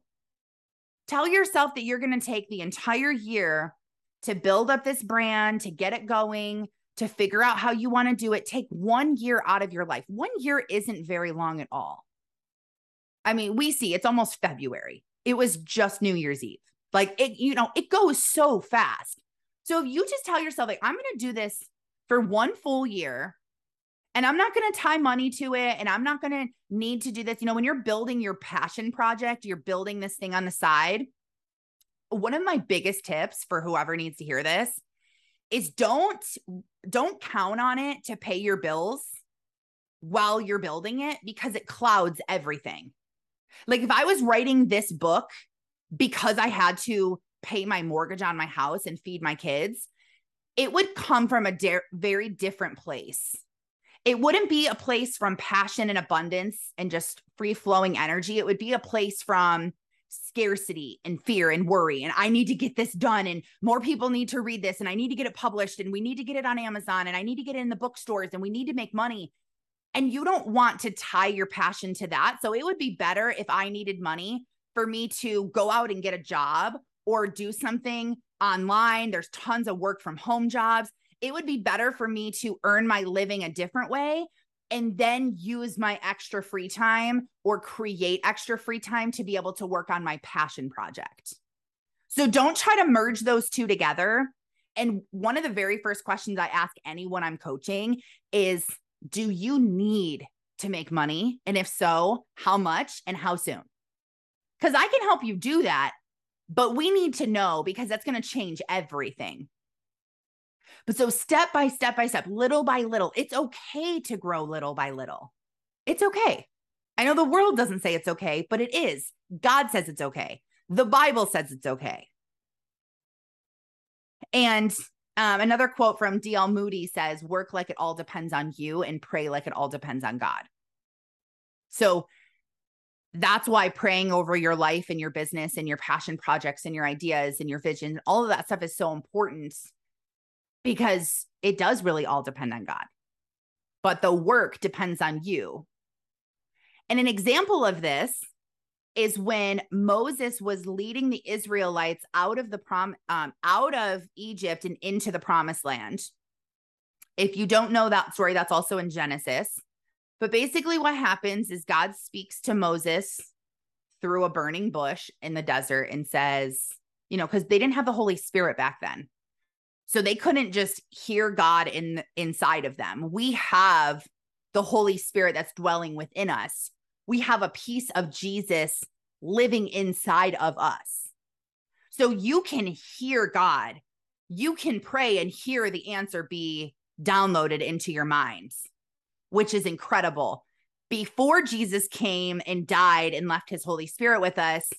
Tell yourself that you're going to take the entire year to build up this brand, to get it going, to figure out how you want to do it. Take one year out of your life. One year isn't very long at all. I mean, we see it's almost February. It was just New Year's Eve. Like it, you know, it goes so fast. So if you just tell yourself, like, I'm going to do this for one full year and I'm not going to tie money to it and I'm not going to need to do this. You know, when you're building your passion project, you're building this thing on the side. One of my biggest tips for whoever needs to hear this is don't don't count on it to pay your bills while you're building it because it clouds everything. Like if I was writing this book because I had to pay my mortgage on my house and feed my kids, it would come from a de- very different place. It wouldn't be a place from passion and abundance and just free flowing energy. It would be a place from scarcity and fear and worry and I need to get this done and more people need to read this and I need to get it published and we need to get it on Amazon and I need to get it in the bookstores and we need to make money. And you don't want to tie your passion to that. So it would be better if I needed money for me to go out and get a job or do something online. There's tons of work from home jobs. It would be better for me to earn my living a different way and then use my extra free time or create extra free time to be able to work on my passion project. So don't try to merge those two together. And one of the very first questions I ask anyone I'm coaching is Do you need to make money? And if so, how much and how soon? Because I can help you do that, but we need to know because that's going to change everything. But so step by step by step, little by little, it's okay to grow little by little. It's okay. I know the world doesn't say it's okay, but it is. God says it's okay. The Bible says it's okay. And um, another quote from D.L. Moody says, Work like it all depends on you and pray like it all depends on God. So that's why praying over your life and your business and your passion projects and your ideas and your vision, all of that stuff is so important because it does really all depend on God. But the work depends on you. And an example of this is when Moses was leading the Israelites out of the prom um, out of Egypt and into the promised land. If you don't know that story, that's also in Genesis. But basically, what happens is God speaks to Moses through a burning bush in the desert and says, you know, because they didn't have the Holy Spirit back then. So they couldn't just hear God in inside of them. We have the Holy Spirit that's dwelling within us. We have a piece of Jesus living inside of us. So you can hear God. You can pray and hear the answer be downloaded into your minds, which is incredible. Before Jesus came and died and left his Holy Spirit with us,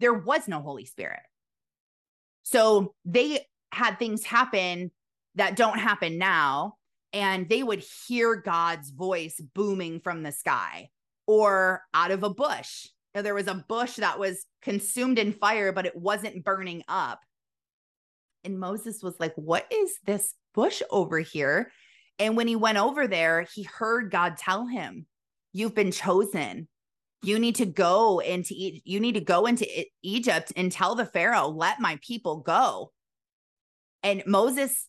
there was no Holy Spirit. So they had things happen that don't happen now and they would hear God's voice booming from the sky or out of a bush. Know, there was a bush that was consumed in fire, but it wasn't burning up. And Moses was like, What is this bush over here? And when he went over there, he heard God tell him, You've been chosen. You need to go into you need to go into Egypt and tell the Pharaoh, let my people go. And Moses,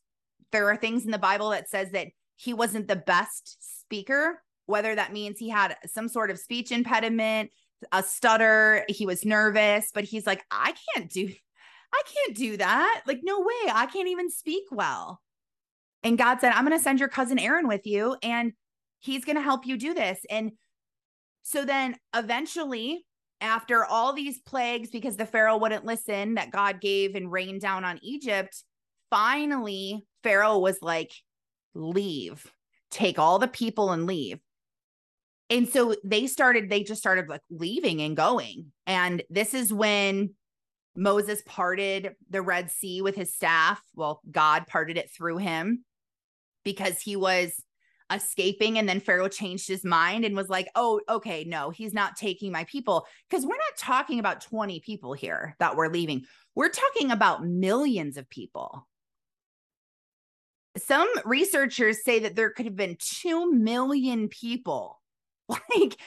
there are things in the Bible that says that he wasn't the best speaker, whether that means he had some sort of speech impediment, a stutter, he was nervous, but he's like, I can't do I can't do that. Like no way, I can't even speak well. And God said, I'm going to send your cousin Aaron with you and he's going to help you do this. And so then eventually after all these plagues because the pharaoh wouldn't listen that God gave and rained down on Egypt, finally Pharaoh was like, leave, take all the people and leave. And so they started, they just started like leaving and going. And this is when Moses parted the Red Sea with his staff. Well, God parted it through him because he was escaping. And then Pharaoh changed his mind and was like, oh, okay, no, he's not taking my people. Because we're not talking about 20 people here that we're leaving, we're talking about millions of people some researchers say that there could have been 2 million people. [laughs] Like,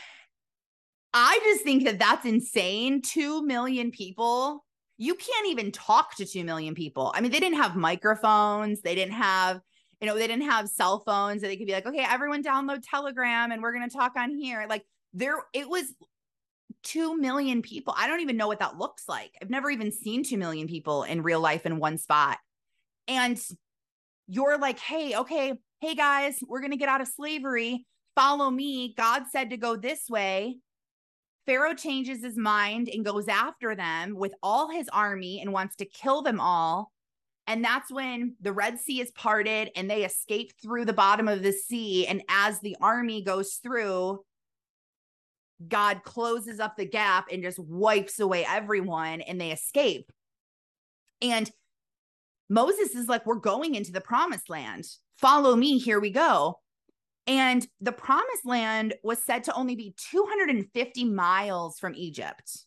I just think that that's insane. 2 million people. You can't even talk to 2 million people. I mean, they didn't have microphones, they didn't have, you know, they didn't have cell phones that they could be like, okay, everyone download Telegram and we're going to talk on here. Like, there, it was 2 million people. I don't even know what that looks like. I've never even seen 2 million people in real life in one spot. And you're like, hey, okay, hey guys, we're going to get out of slavery. Follow me. God said to go this way. Pharaoh changes his mind and goes after them with all his army and wants to kill them all. And that's when the Red Sea is parted and they escape through the bottom of the sea. And as the army goes through, God closes up the gap and just wipes away everyone and they escape. And Moses is like, We're going into the promised land. Follow me. Here we go. And the promised land was said to only be 250 miles from Egypt,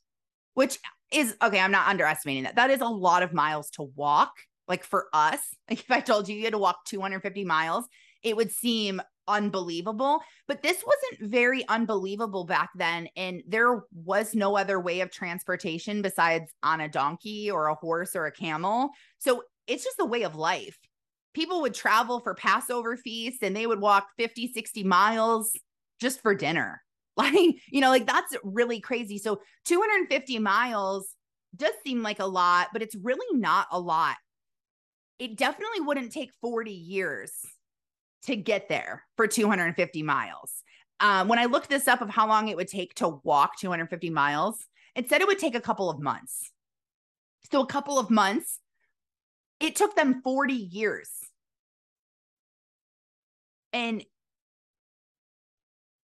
which is okay. I'm not underestimating that. That is a lot of miles to walk. Like for us, [laughs] like if I told you you had to walk 250 miles, it would seem unbelievable. But this wasn't very unbelievable back then. And there was no other way of transportation besides on a donkey or a horse or a camel. So it's just a way of life. People would travel for Passover feasts and they would walk 50, 60 miles just for dinner. [laughs] Like, you know, like that's really crazy. So 250 miles does seem like a lot, but it's really not a lot. It definitely wouldn't take 40 years to get there for 250 miles. Um, when I looked this up of how long it would take to walk 250 miles, it said it would take a couple of months. So, a couple of months, it took them 40 years. And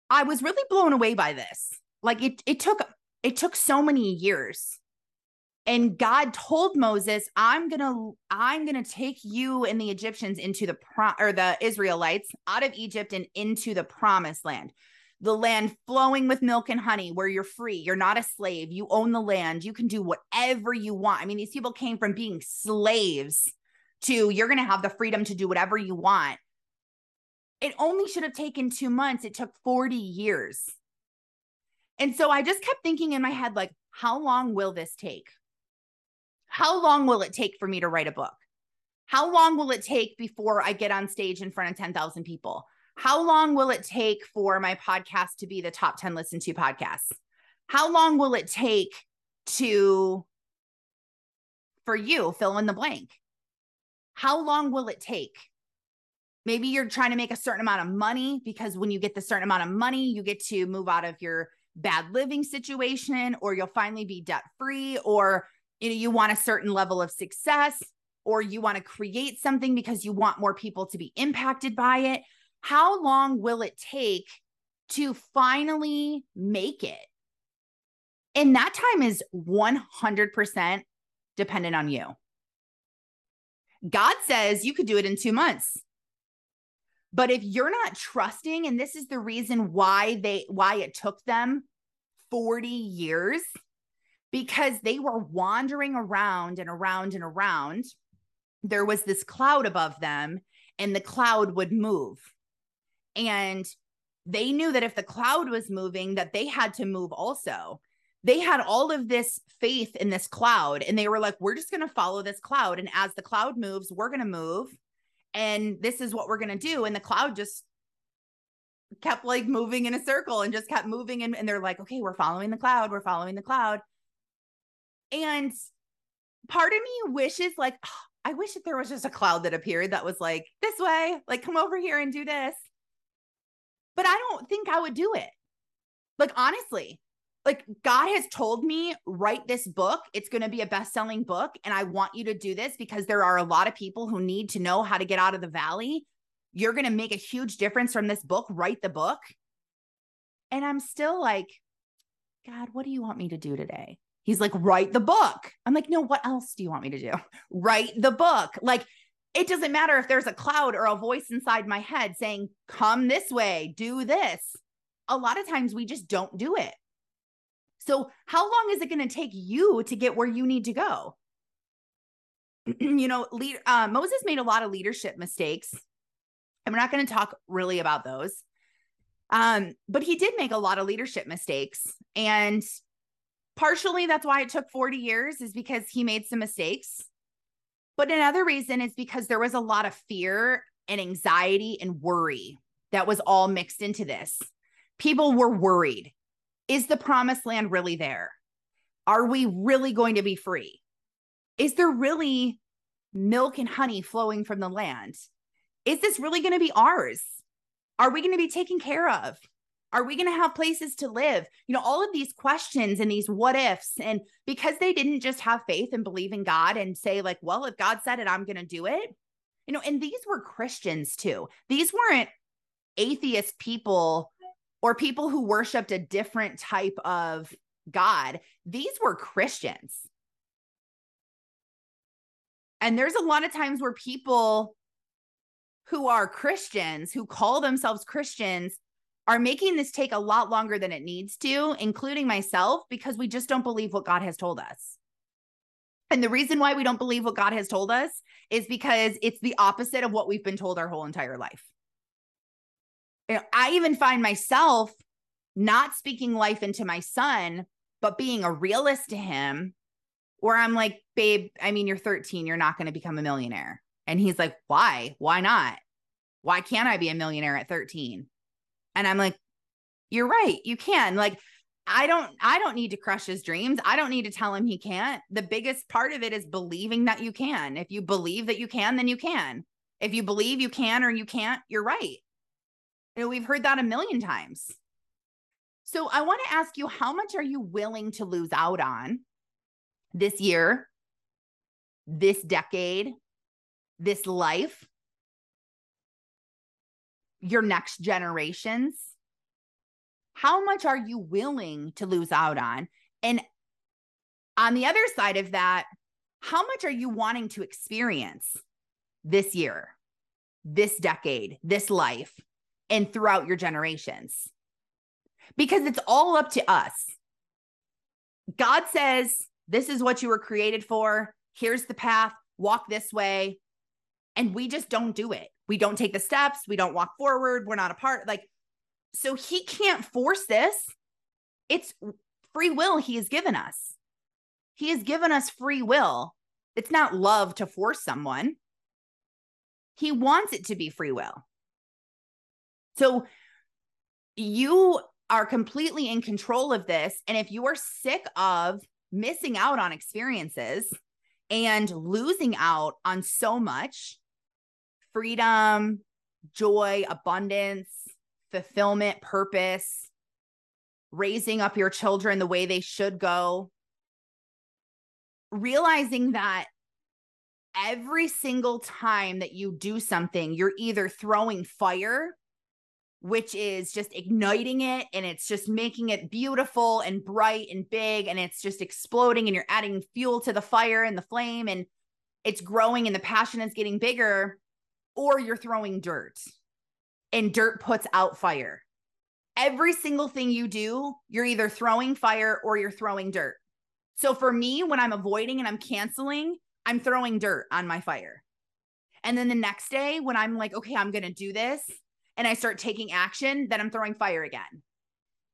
I was really blown away by this. Like it it took it took so many years. And God told Moses, "I'm going to I'm going to take you and the Egyptians into the pro- or the Israelites out of Egypt and into the promised land." The land flowing with milk and honey, where you're free. You're not a slave. You own the land. You can do whatever you want. I mean, these people came from being slaves to you're going to have the freedom to do whatever you want it only should have taken two months. It took 40 years. And so I just kept thinking in my head, like, how long will this take? How long will it take for me to write a book? How long will it take before I get on stage in front of 10,000 people? How long will it take for my podcast to be the top 10 listened to podcasts? How long will it take to, for you, fill in the blank? How long will it take? Maybe you're trying to make a certain amount of money because when you get the certain amount of money, you get to move out of your bad living situation or you'll finally be debt free or you know you want a certain level of success or you want to create something because you want more people to be impacted by it. How long will it take to finally make it? And that time is 100% dependent on you. God says you could do it in two months. But if you're not trusting, and this is the reason why they why it took them 40 years, because they were wandering around and around and around. There was this cloud above them, and the cloud would move. And they knew that if the cloud was moving, that they had to move also. They had all of this faith in this cloud, and they were like, we're just going to follow this cloud. And as the cloud moves, we're going to move and this is what we're going to do and the cloud just kept like moving in a circle and just kept moving and, and they're like okay we're following the cloud we're following the cloud and part of me wishes like oh, i wish that there was just a cloud that appeared that was like this way like come over here and do this but i don't think i would do it like honestly like God has told me, write this book. It's going to be a best selling book. And I want you to do this because there are a lot of people who need to know how to get out of the valley. You're going to make a huge difference from this book. Write the book. And I'm still like, God, what do you want me to do today? He's like, write the book. I'm like, no, what else do you want me to do? [laughs] write the book. Like, it doesn't matter if there's a cloud or a voice inside my head saying, come this way, do this. A lot of times we just don't do it. So, how long is it going to take you to get where you need to go? you know, lead, uh, Moses made a lot of leadership mistakes, and we're not going to talk really about those. Um, but he did make a lot of leadership mistakes, and partially that's why it took 40 years is because he made some mistakes. But another reason is because there was a lot of fear and anxiety and worry that was all mixed into this. People were worried is the promised land really there? Are we really going to be free? Is there really milk and honey flowing from the land? Is this really going to be ours? Are we going to be taken care of? Are we going to have places to live? You know, all of these questions and these what ifs. And because they didn't just have faith and believe in God and say, like, well, if God said it, I'm going to do it. You know, and these were Christians too. These weren't atheist people or people who worshiped a different type of God, these were Christians. And there's a lot of times where people who are Christians, who call themselves Christians, are making this take a lot longer than it needs to, including myself, because we just don't believe what God has told us. And the reason why we don't believe what God has told us is because it's the opposite of what we've been told our whole entire life. I even find myself not speaking life into my son, but being a realist to him, where I'm like, babe, I mean, you're 13, you're not going to become a millionaire. And he's like, why? Why not? Why can't I be a millionaire at 13? And I'm like, you're right. You can. Like, I don't I don't need to crush his dreams. I don't need to tell him he can't. The biggest part of it is believing that you can. If you believe that you can, then you can. If you believe you can or you can't, you're right. You know, we've heard that a million times. So I want to ask you how much are you willing to lose out on this year, this decade, this life, your next generations? How much are you willing to lose out on? And on the other side of that, how much are you wanting to experience this year, this decade, this life, and throughout your generations? Because it's all up to us. God says, This is what you were created for. Here's the path. Walk this way. And we just don't do it. We don't take the steps. We don't walk forward. We're not a part. Like, so he can't force this. It's free will he has given us. He has given us free will. It's not love to force someone. He wants it to be free will. So you are completely in control of this. And if you are sick of missing out on experiences and losing out on so much freedom, joy, abundance, fulfillment, purpose, raising up your children the way they should go, realizing that every single time that you do something, you're either throwing fire, which is just igniting it and it's just making it beautiful and bright and big, and it's just exploding, and you're adding fuel to the fire and the flame, and it's growing, and the passion is getting bigger, or you're throwing dirt and dirt puts out fire. Every single thing you do, you're either throwing fire or you're throwing dirt. So for me, when I'm avoiding and I'm canceling, I'm throwing dirt on my fire. And then the next day, when I'm like, okay, I'm going to do this, and I start taking action, then I'm throwing fire again.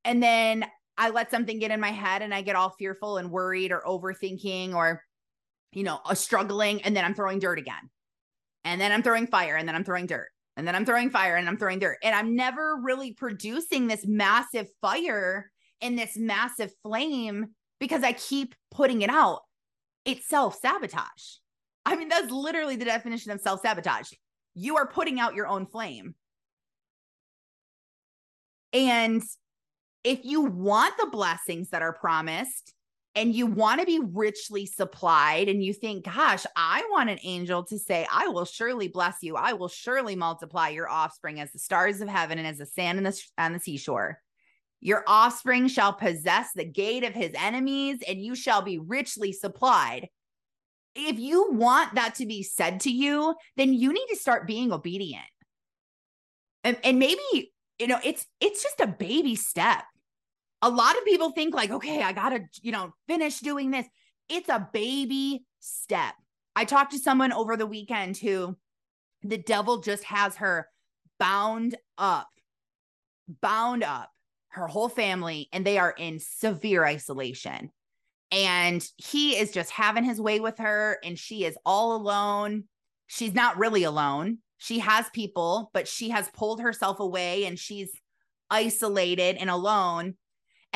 And then I let something get in my head and I get all fearful and worried or overthinking or, you know, a struggling, and then I'm throwing dirt again. And then I'm throwing fire and then I'm throwing dirt and then I'm throwing fire and I'm throwing dirt. And I'm never really producing this massive fire and this massive flame because I keep putting it out. It's self sabotage. I mean, that's literally the definition of self sabotage. You are putting out your own flame. And if you want the blessings that are promised, and you want to be richly supplied and you think gosh i want an angel to say i will surely bless you. I will surely multiply your offspring as the stars of heaven and as the sand the, on the seashore. Your offspring shall possess the gate of his enemies and you shall be richly supplied if you want that to be said to you then you need to start being obedient. And, and maybe you know it's it's just a baby step a lot of people think like, okay, I got to, you know, finish doing this. It's a baby step. I talked to someone over the weekend who the devil just has her bound up, bound up, her whole family, and they are in severe isolation. And he is just having his way with her, and she is all alone. She's not really alone. She has people, but she has pulled herself away and she's isolated and alone.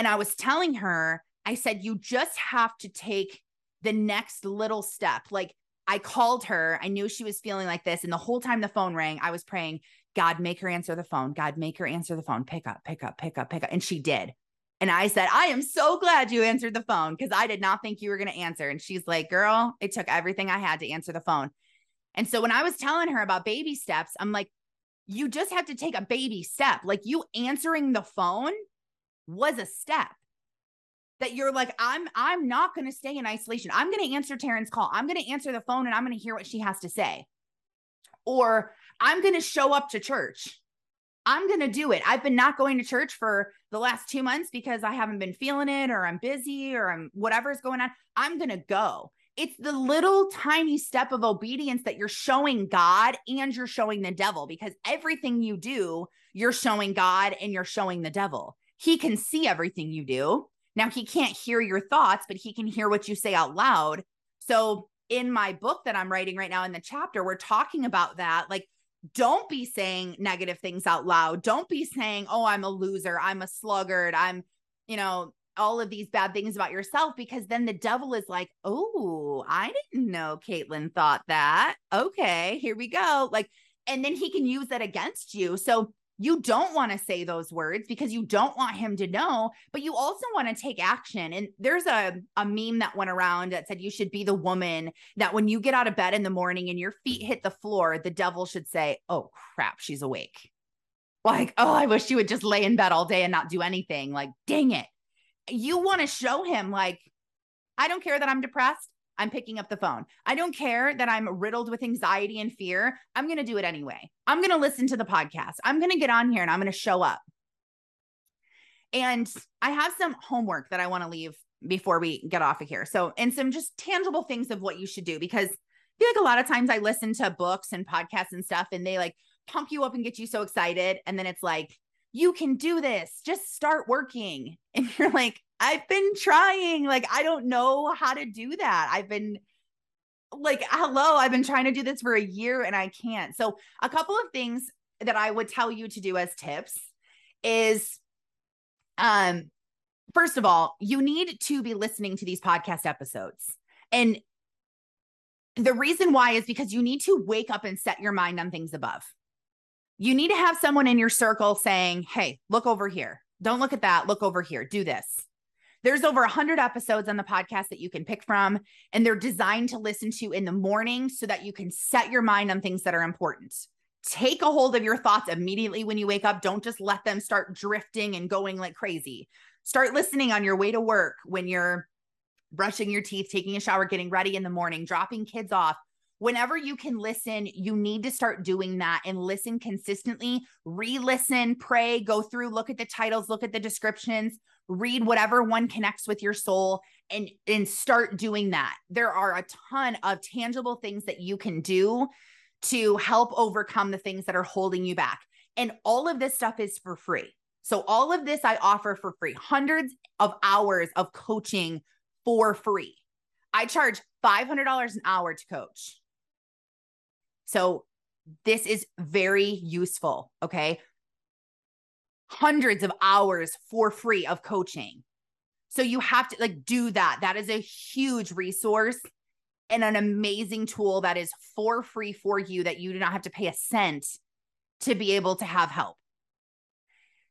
And I was telling her, I said, you just have to take the next little step. Like I called her, I knew she was feeling like this. And the whole time the phone rang, I was praying, God, make her answer the phone. God, make her answer the phone. Pick up, pick up, pick up, pick up. And she did. And I said, I am so glad you answered the phone because I did not think you were going to answer. And she's like, girl, it took everything I had to answer the phone. And so when I was telling her about baby steps, I'm like, you just have to take a baby step. Like you answering the phone was a step that you're like i'm i'm not going to stay in isolation. I'm going to answer taryn's call. I'm going to answer the phone and i'm going to hear what she has to say. Or i'm going to show up to church. I'm going to do it. I've been not going to church for the last two months because i haven't been feeling it or i'm busy or i'm whatever's going on. I'm going to go. It's the little tiny step of obedience that you're showing God and you're showing the devil because everything you do, you're showing God and you're showing the devil. He can see everything you do. Now, he can't hear your thoughts, but he can hear what you say out loud. So, in my book that I'm writing right now in the chapter, we're talking about that. Like, don't be saying negative things out loud. Don't be saying, oh, I'm a loser. I'm a sluggard. I'm, you know, all of these bad things about yourself because then the devil is like, oh, I didn't know Caitlin thought that. Okay, here we go. Like, and then he can use that against you. So you don't want to say those words because you don't want him to know, but you also want to take action. And there's a, a meme that went around that said you should be the woman that when you get out of bed in the morning and your feet hit the floor, the devil should say, oh crap, she's awake. Like, oh, I wish she would just lay in bed all day and not do anything. Like, dang it. You want to show him, like, I don't care that I'm depressed. I'm picking up the phone. I don't care that I'm riddled with anxiety and fear. I'm going to do it anyway. I'm going to listen to the podcast. I'm going to get on here and I'm going to show up. And I have some homework that I want to leave before we get off of here. So, and some just tangible things of what you should do because I feel like a lot of times I listen to books and podcasts and stuff and they like pump you up and get you so excited. And then it's like, you can do this, just start working. [laughs] And you're like, I've been trying. Like, I don't know how to do that. I've been like, hello, I've been trying to do this for a year and I can't. So, a couple of things that I would tell you to do as tips is um first of all, you need to be listening to these podcast episodes. And the reason why is because you need to wake up and set your mind on things above. You need to have someone in your circle saying, Hey, look over here. Don't look at that. Look over here. Do this. There's over 100 episodes on the podcast that you can pick from, and they're designed to listen to in the morning so that you can set your mind on things that are important. Take a hold of your thoughts immediately when you wake up. Don't just let them start drifting and going like crazy. Start listening on your way to work when you're brushing your teeth, taking a shower, getting ready in the morning, dropping kids off. Whenever you can listen, you need to start doing that and listen consistently. Re listen, pray, go through, look at the titles, look at the descriptions, read whatever one connects with your soul and and start doing that. There are a ton of tangible things that you can do to help overcome the things that are holding you back. And all of this stuff is for free. So all of this i offer for free. Hundreds of hours of coaching for free. I charge $500 an hour to coach. So this is very useful okay hundreds of hours for free of coaching. So you have to like do that. That is a huge resource and an amazing tool that is for free for you that you do not have to pay a cent to be able to have help.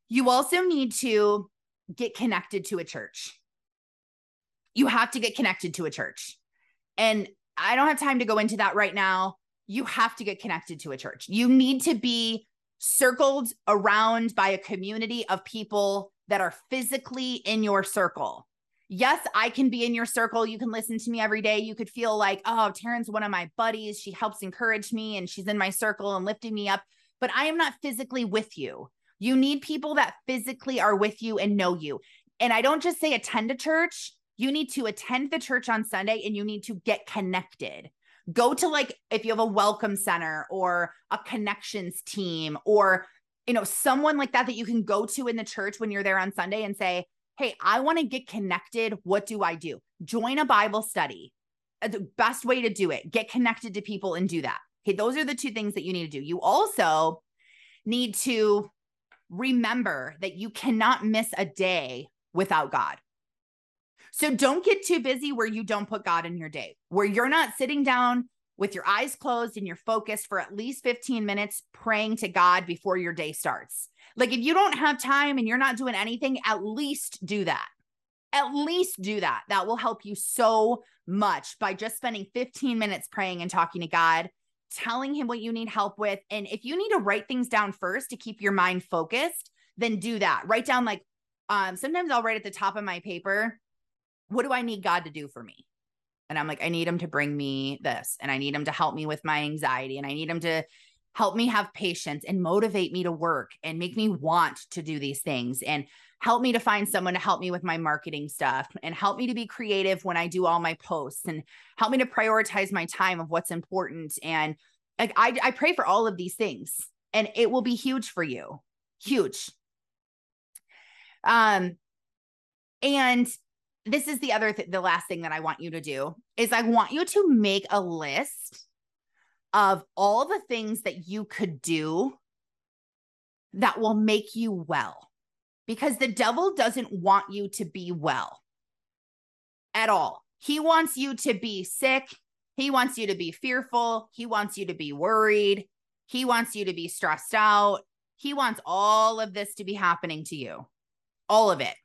You also need to get connected to a church. You have to get connected to a church. And I don't have time to go into that right now. You have to get connected to a church. You need to be circled around by a community of people that are physically in your circle. Yes, I can be in your circle. You can listen to me every day. You could feel like, oh, Taryn's one of my buddies. She helps encourage me and she's in my circle and lifting me up. But I am not physically with you. You need people that physically are with you and know you. And I don't just say attend a church, you need to attend the church on Sunday and you need to get connected go to like if you have a welcome center or a connections team or you know someone like that that you can go to in the church when you're there on Sunday and say hey I want to get connected. What do I do? Join a bible study. Uh, the best way to do it get connected to people and do that. Okay those are the two things that you need to do. You also need to remember that you cannot miss a day without God so don't get too busy where you don't put God in your day, where you're not sitting down with your eyes closed and you're focused for at least 15 minutes praying to God before your day starts. Like if you don't have time and you're not doing anything, at least do that. At least do that. That will help you so much by just spending 15 minutes praying and talking to God, telling Him what you need help with. And if you need to write things down first to keep your mind focused, then do that. Write down like, um, sometimes I'll write at the top of my paper, what do I need God to do for me? And I'm like, I need him to bring me this, and I need him to help me with my anxiety, and I need him to help me have patience and motivate me to work and make me want to do these things and help me to find someone to help me with my marketing stuff and help me to be creative when I do all my posts and help me to prioritize my time of what's important. And like I, I pray for all of these things and it will be huge for you. Huge. Um, and this is the other th- the last thing that I want you to do is I want you to make a list of all the things that you could do that will make you well. Because the devil doesn't want you to be well at all. He wants you to be sick. He wants you to be fearful. He wants you to be worried. He wants you to be stressed out. He wants all of this to be happening to you, all of it.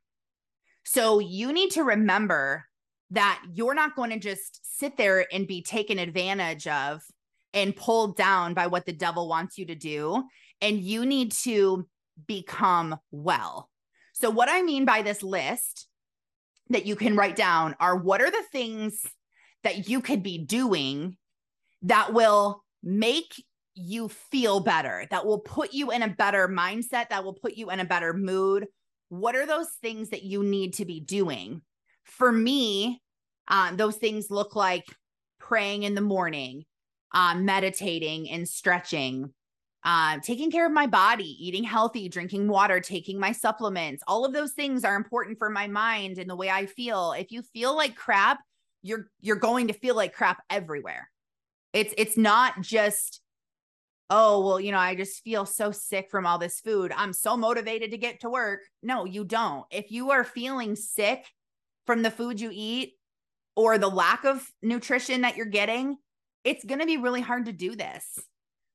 So you need to remember that you're not going to just sit there and be taken advantage of and pulled down by what the devil wants you to do. And you need to become well. So, what I mean by this list that you can write down are what are the things that you could be doing that will make you feel better, that will put you in a better mindset, that will put you in a better mood, what are those things that you need to be doing? For me, um, those things look like praying in the morning, um, meditating and stretching, uh, taking care of my body, eating healthy, drinking water, taking my supplements. All of those things are important for my mind and the way I feel. If you feel like crap, you're you're going to feel like crap everywhere. It's it's not just oh, well, you know, I just feel so sick from all this food. I'm so motivated to get to work. No, you don't. If you are feeling sick from the food you eat or the lack of nutrition that you're getting, it's going to be really hard to do this.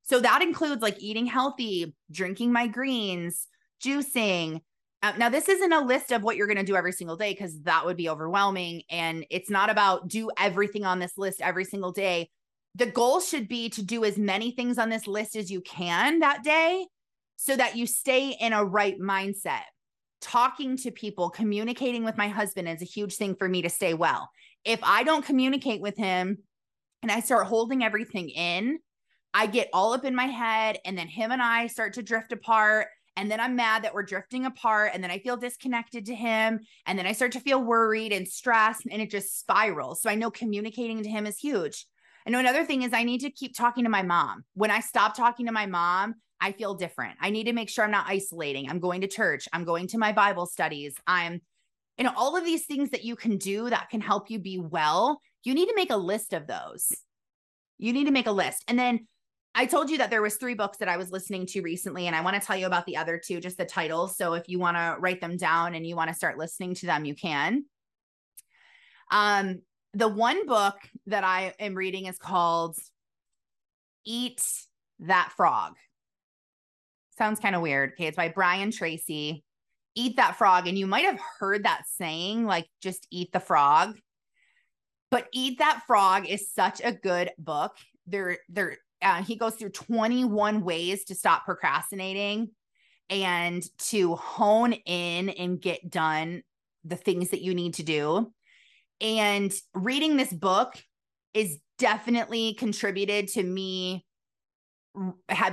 So that includes like eating healthy, drinking my greens, juicing. Uh, now, this isn't a list of what you're going to do every single day because that would be overwhelming. And it's not about do everything on this list every single day the goal should be to do as many things on this list as you can that day so that you stay in a right mindset. Talking to people, communicating with my husband is a huge thing for me to stay well. If I don't communicate with him and I start holding everything in, I get all up in my head and then him and I start to drift apart and then I'm mad that we're drifting apart and then I feel disconnected to him and then I start to feel worried and stressed and it just spirals. So I know communicating to him is huge. I know another thing is I need to keep talking to my mom. When I stop talking to my mom, I feel different. I need to make sure I'm not isolating. I'm going to church. I'm going to my Bible studies. I'm, you know, all of these things that you can do that can help you be well. You need to make a list of those. You need to make a list. And then I told you that there was three books that I was listening to recently and I want to tell you about the other two, just the titles. So if you want to write them down and you want to start listening to them, you can. Um the one book that I am reading is called Eat That Frog. Sounds kind of weird. Okay, it's by Brian Tracy. Eat that frog. And you might have heard that saying, like, just eat the frog. But Eat That Frog is such a good book. There, there, uh, he goes through 21 ways to stop procrastinating and to hone in and get done the things that you need to do. And reading this book is definitely contributed to me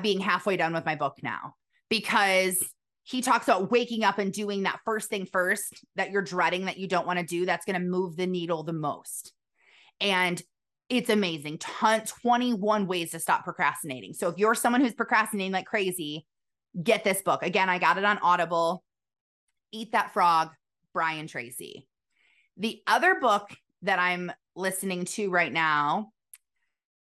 being halfway done with my book now because he talks about waking up and doing that first thing first that you're dreading that you don't want to do that's going to move the needle the most. And it's amazing Ton, 21 ways to stop procrastinating. So if you're someone who's procrastinating like crazy get this book. Again i got it on audible. Eat that frog brian tracy the other book that I'm listening to right now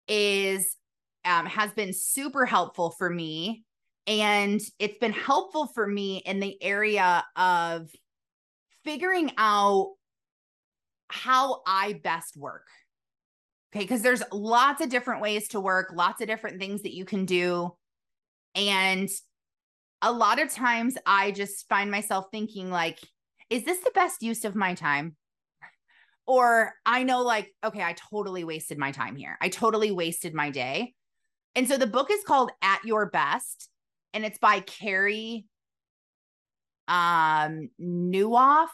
is um, has been super helpful for me. And it's been helpful for me in the area of figuring out how I best work. Okay. Cause there's lots of different ways to work, lots of different things that you can do. And a lot of times I just find myself thinking, like, is this the best use of my time? Or I know like, okay, I totally wasted my time here. I totally wasted my day. And so the book is called At Your Best and it's by Carey um Nieuwhof.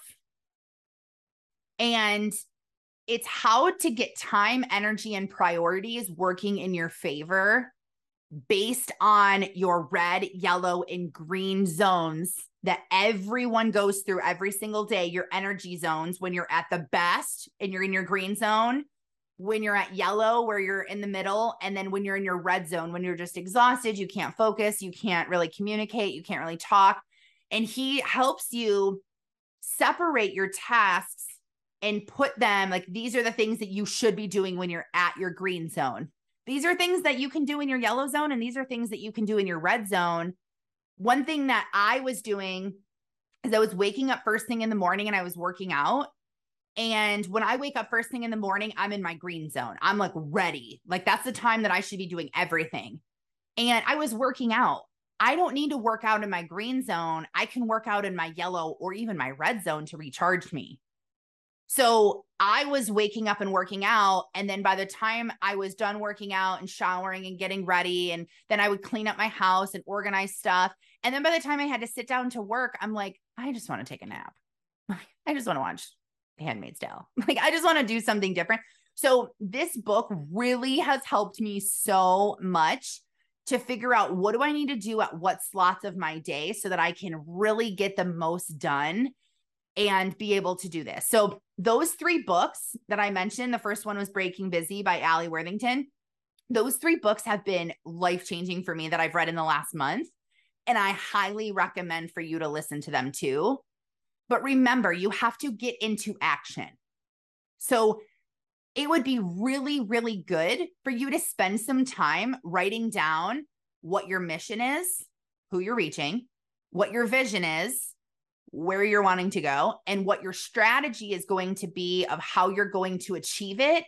And it's how to get time, energy, and priorities working in your favor based on your red, yellow, and green zones that everyone goes through every single day your energy zones when you're at the best and you're in your green zone, when you're at yellow, where you're in the middle, and then when you're in your red zone, when you're just exhausted, you can't focus, you can't really communicate, you can't really talk. And he helps you separate your tasks and put them like these are the things that you should be doing when you're at your green zone. These are things that you can do in your yellow zone, and these are things that you can do in your red zone one thing that I was doing is I was waking up first thing in the morning and I was working out. And when I wake up first thing in the morning, I'm in my green zone. I'm like ready. Like that's the time that I should be doing everything. And I was working out. I don't need to work out in my green zone. I can work out in my yellow or even my red zone to recharge me. So I was waking up and working out. And then by the time I was done working out and showering and getting ready, and then I would clean up my house and organize stuff. And then by the time I had to sit down to work, I'm like, I just want to take a nap. I just want to watch Handmaid's [laughs] Tale. Like, I just want [laughs] to do something different. So, this book really has helped me so much to figure out what do I need to do at what slots of my day so that I can really get the most done and be able to do this. So, those three books that I mentioned, the first one was Breaking Busy by Alli Worthington. Those three books have been life changing for me that I've read in the last month. And I highly recommend for you to listen to them too. But remember, you have to get into action. So, it would be really, really good for you to spend some time writing down what your mission is, who you're reaching, what your vision is, where you're wanting to go and what your strategy is going to be of how you're going to achieve it.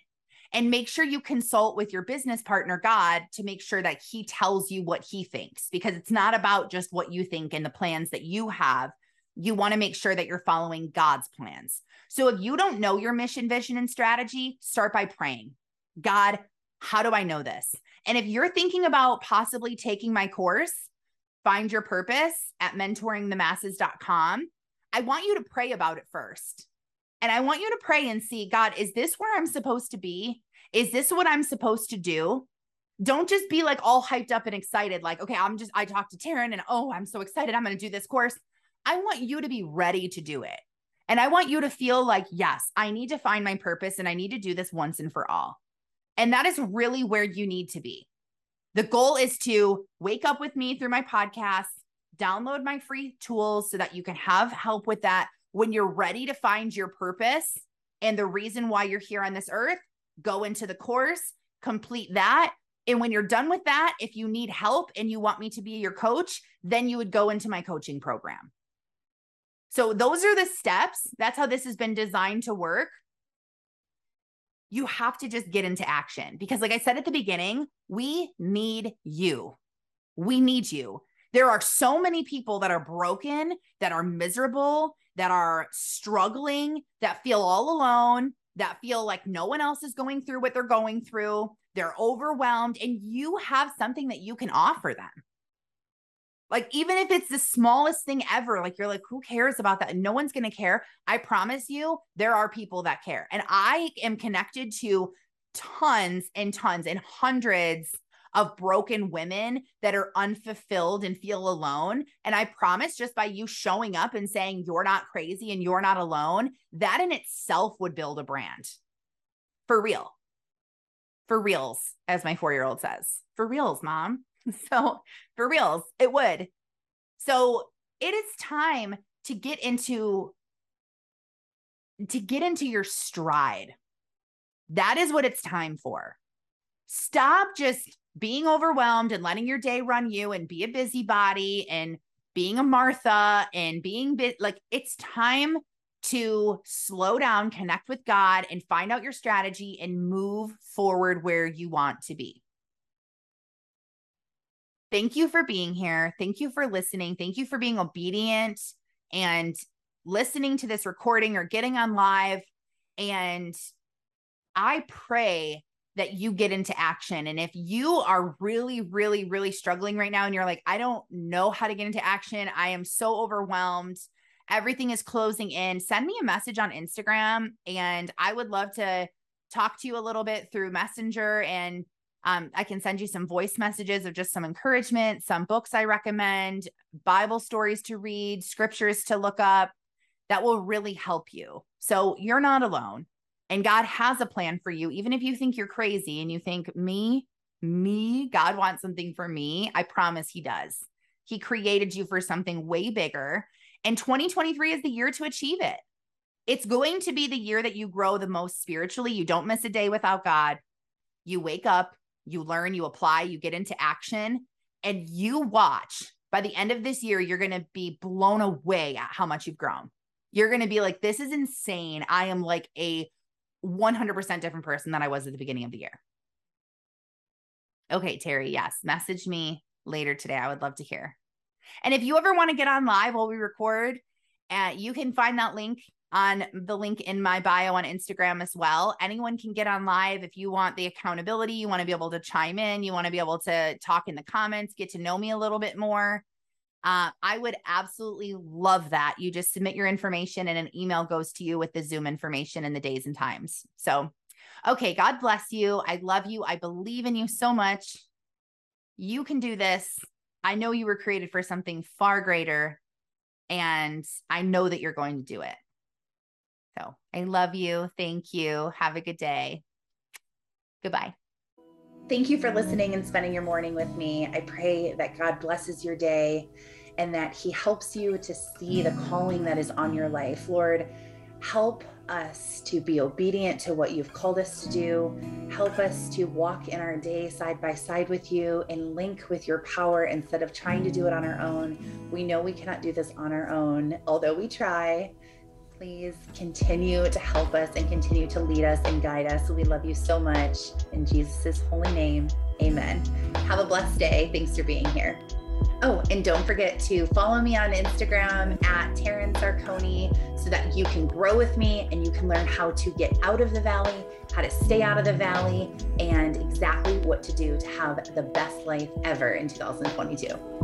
And make sure you consult with your business partner, God, to make sure that he tells you what he thinks, because it's not about just what you think and the plans that you have. You want to make sure that you're following God's plans. So if you don't know your mission, vision, and strategy, start by praying God, how do I know this? And if you're thinking about possibly taking my course, Find Your Purpose at mentoringthemasses.com. I want you to pray about it first. And I want you to pray and see, God, is this where I'm supposed to be? Is this what I'm supposed to do? Don't just be like all hyped up and excited, like, okay, I'm just, I talked to Taryn and oh, I'm so excited. I'm going to do this course. I want you to be ready to do it. And I want you to feel like, yes, I need to find my purpose and I need to do this once and for all. And that is really where you need to be. The goal is to wake up with me through my podcast, download my free tools so that you can have help with that when you're ready to find your purpose and the reason why you're here on this earth. Go into the course, complete that. And when you're done with that, if you need help and you want me to be your coach, then you would go into my coaching program. So, those are the steps. That's how this has been designed to work you have to just get into action because, like I said at the beginning, we need you. We need you. There are so many people that are broken, that are miserable, that are struggling, that feel all alone, that feel like no one else is going through what they're going through. They're overwhelmed, and you have something that you can offer them. Like, even if it's the smallest thing ever, like you're like, who cares about that? No one's going to care. I promise you, there are people that care. And I am connected to tons and tons and hundreds of broken women that are unfulfilled and feel alone. And I promise just by you showing up and saying you're not crazy and you're not alone, that in itself would build a brand for real. For reals, as my four year old says. For reals, mom. [laughs] So, for reals, it would. So, it is time to get into to get into your stride. That is what it's time for. Stop just being overwhelmed and letting your day run you and be a busybody and being a Martha and being bit like it's time to slow down, connect with God, and find out your strategy and move forward where you want to be. Thank you for being here. Thank you for listening. Thank you for being obedient and listening to this recording or getting on live. And I pray that you get into action. And if you are really, really, really struggling right now and you're like, I don't know how to get into action, I am so overwhelmed, everything is closing in, send me a message on Instagram. And I would love to talk to you a little bit through Messenger and um, I can send you some voice messages of just some encouragement, some books I recommend, Bible stories to read, scriptures to look up that will really help you. So you're not alone. And God has a plan for you. Even if you think you're crazy and you think, me, me, God wants something for me, I promise He does. He created you for something way bigger. And 2023 is the year to achieve it. It's going to be the year that you grow the most spiritually. You don't miss a day without God. You wake up, you learn, you apply, you get into action, and you watch. By the end of this year, you're going to be blown away at how much you've grown. You're going to be like, this is insane. I am like a 100% different person than I was at the beginning of the year. Okay, Terry, yes, message me later today. I would love to hear. And if you ever want to get on live while we record, uh, you can find that link on the link in my bio on Instagram as well. Anyone can get on live if you want the accountability, you want to be able to chime in, you want to be able to talk in the comments, get to know me a little bit more. Uh, I would absolutely love that. You just submit your information and an email goes to you with the Zoom information and the days and times. So, okay, God bless you. I love you. I believe in you so much. You can do this. I know you were created for something far greater, and I know that you're going to do it. So, I love you. Thank you. Have a good day. Goodbye. Thank you for listening and spending your morning with me. I pray that God blesses your day and that He helps you to see the calling that is on your life. Lord, help us to be obedient to what you've called us to do. Help us to walk in our day side by side with you and link with your power instead of trying to do it on our own. We know we cannot do this on our own, although we try please continue to help us and continue to lead us and guide us. We love you so much. In Jesus' holy name, amen. Have a blessed day. Thanks for being here. Oh, and don't forget to follow me on Instagram at Taryn Sarconi so that you can grow with me and you can learn how to get out of the valley, how to stay out of the valley, and exactly what to do to have the best life ever in 2022.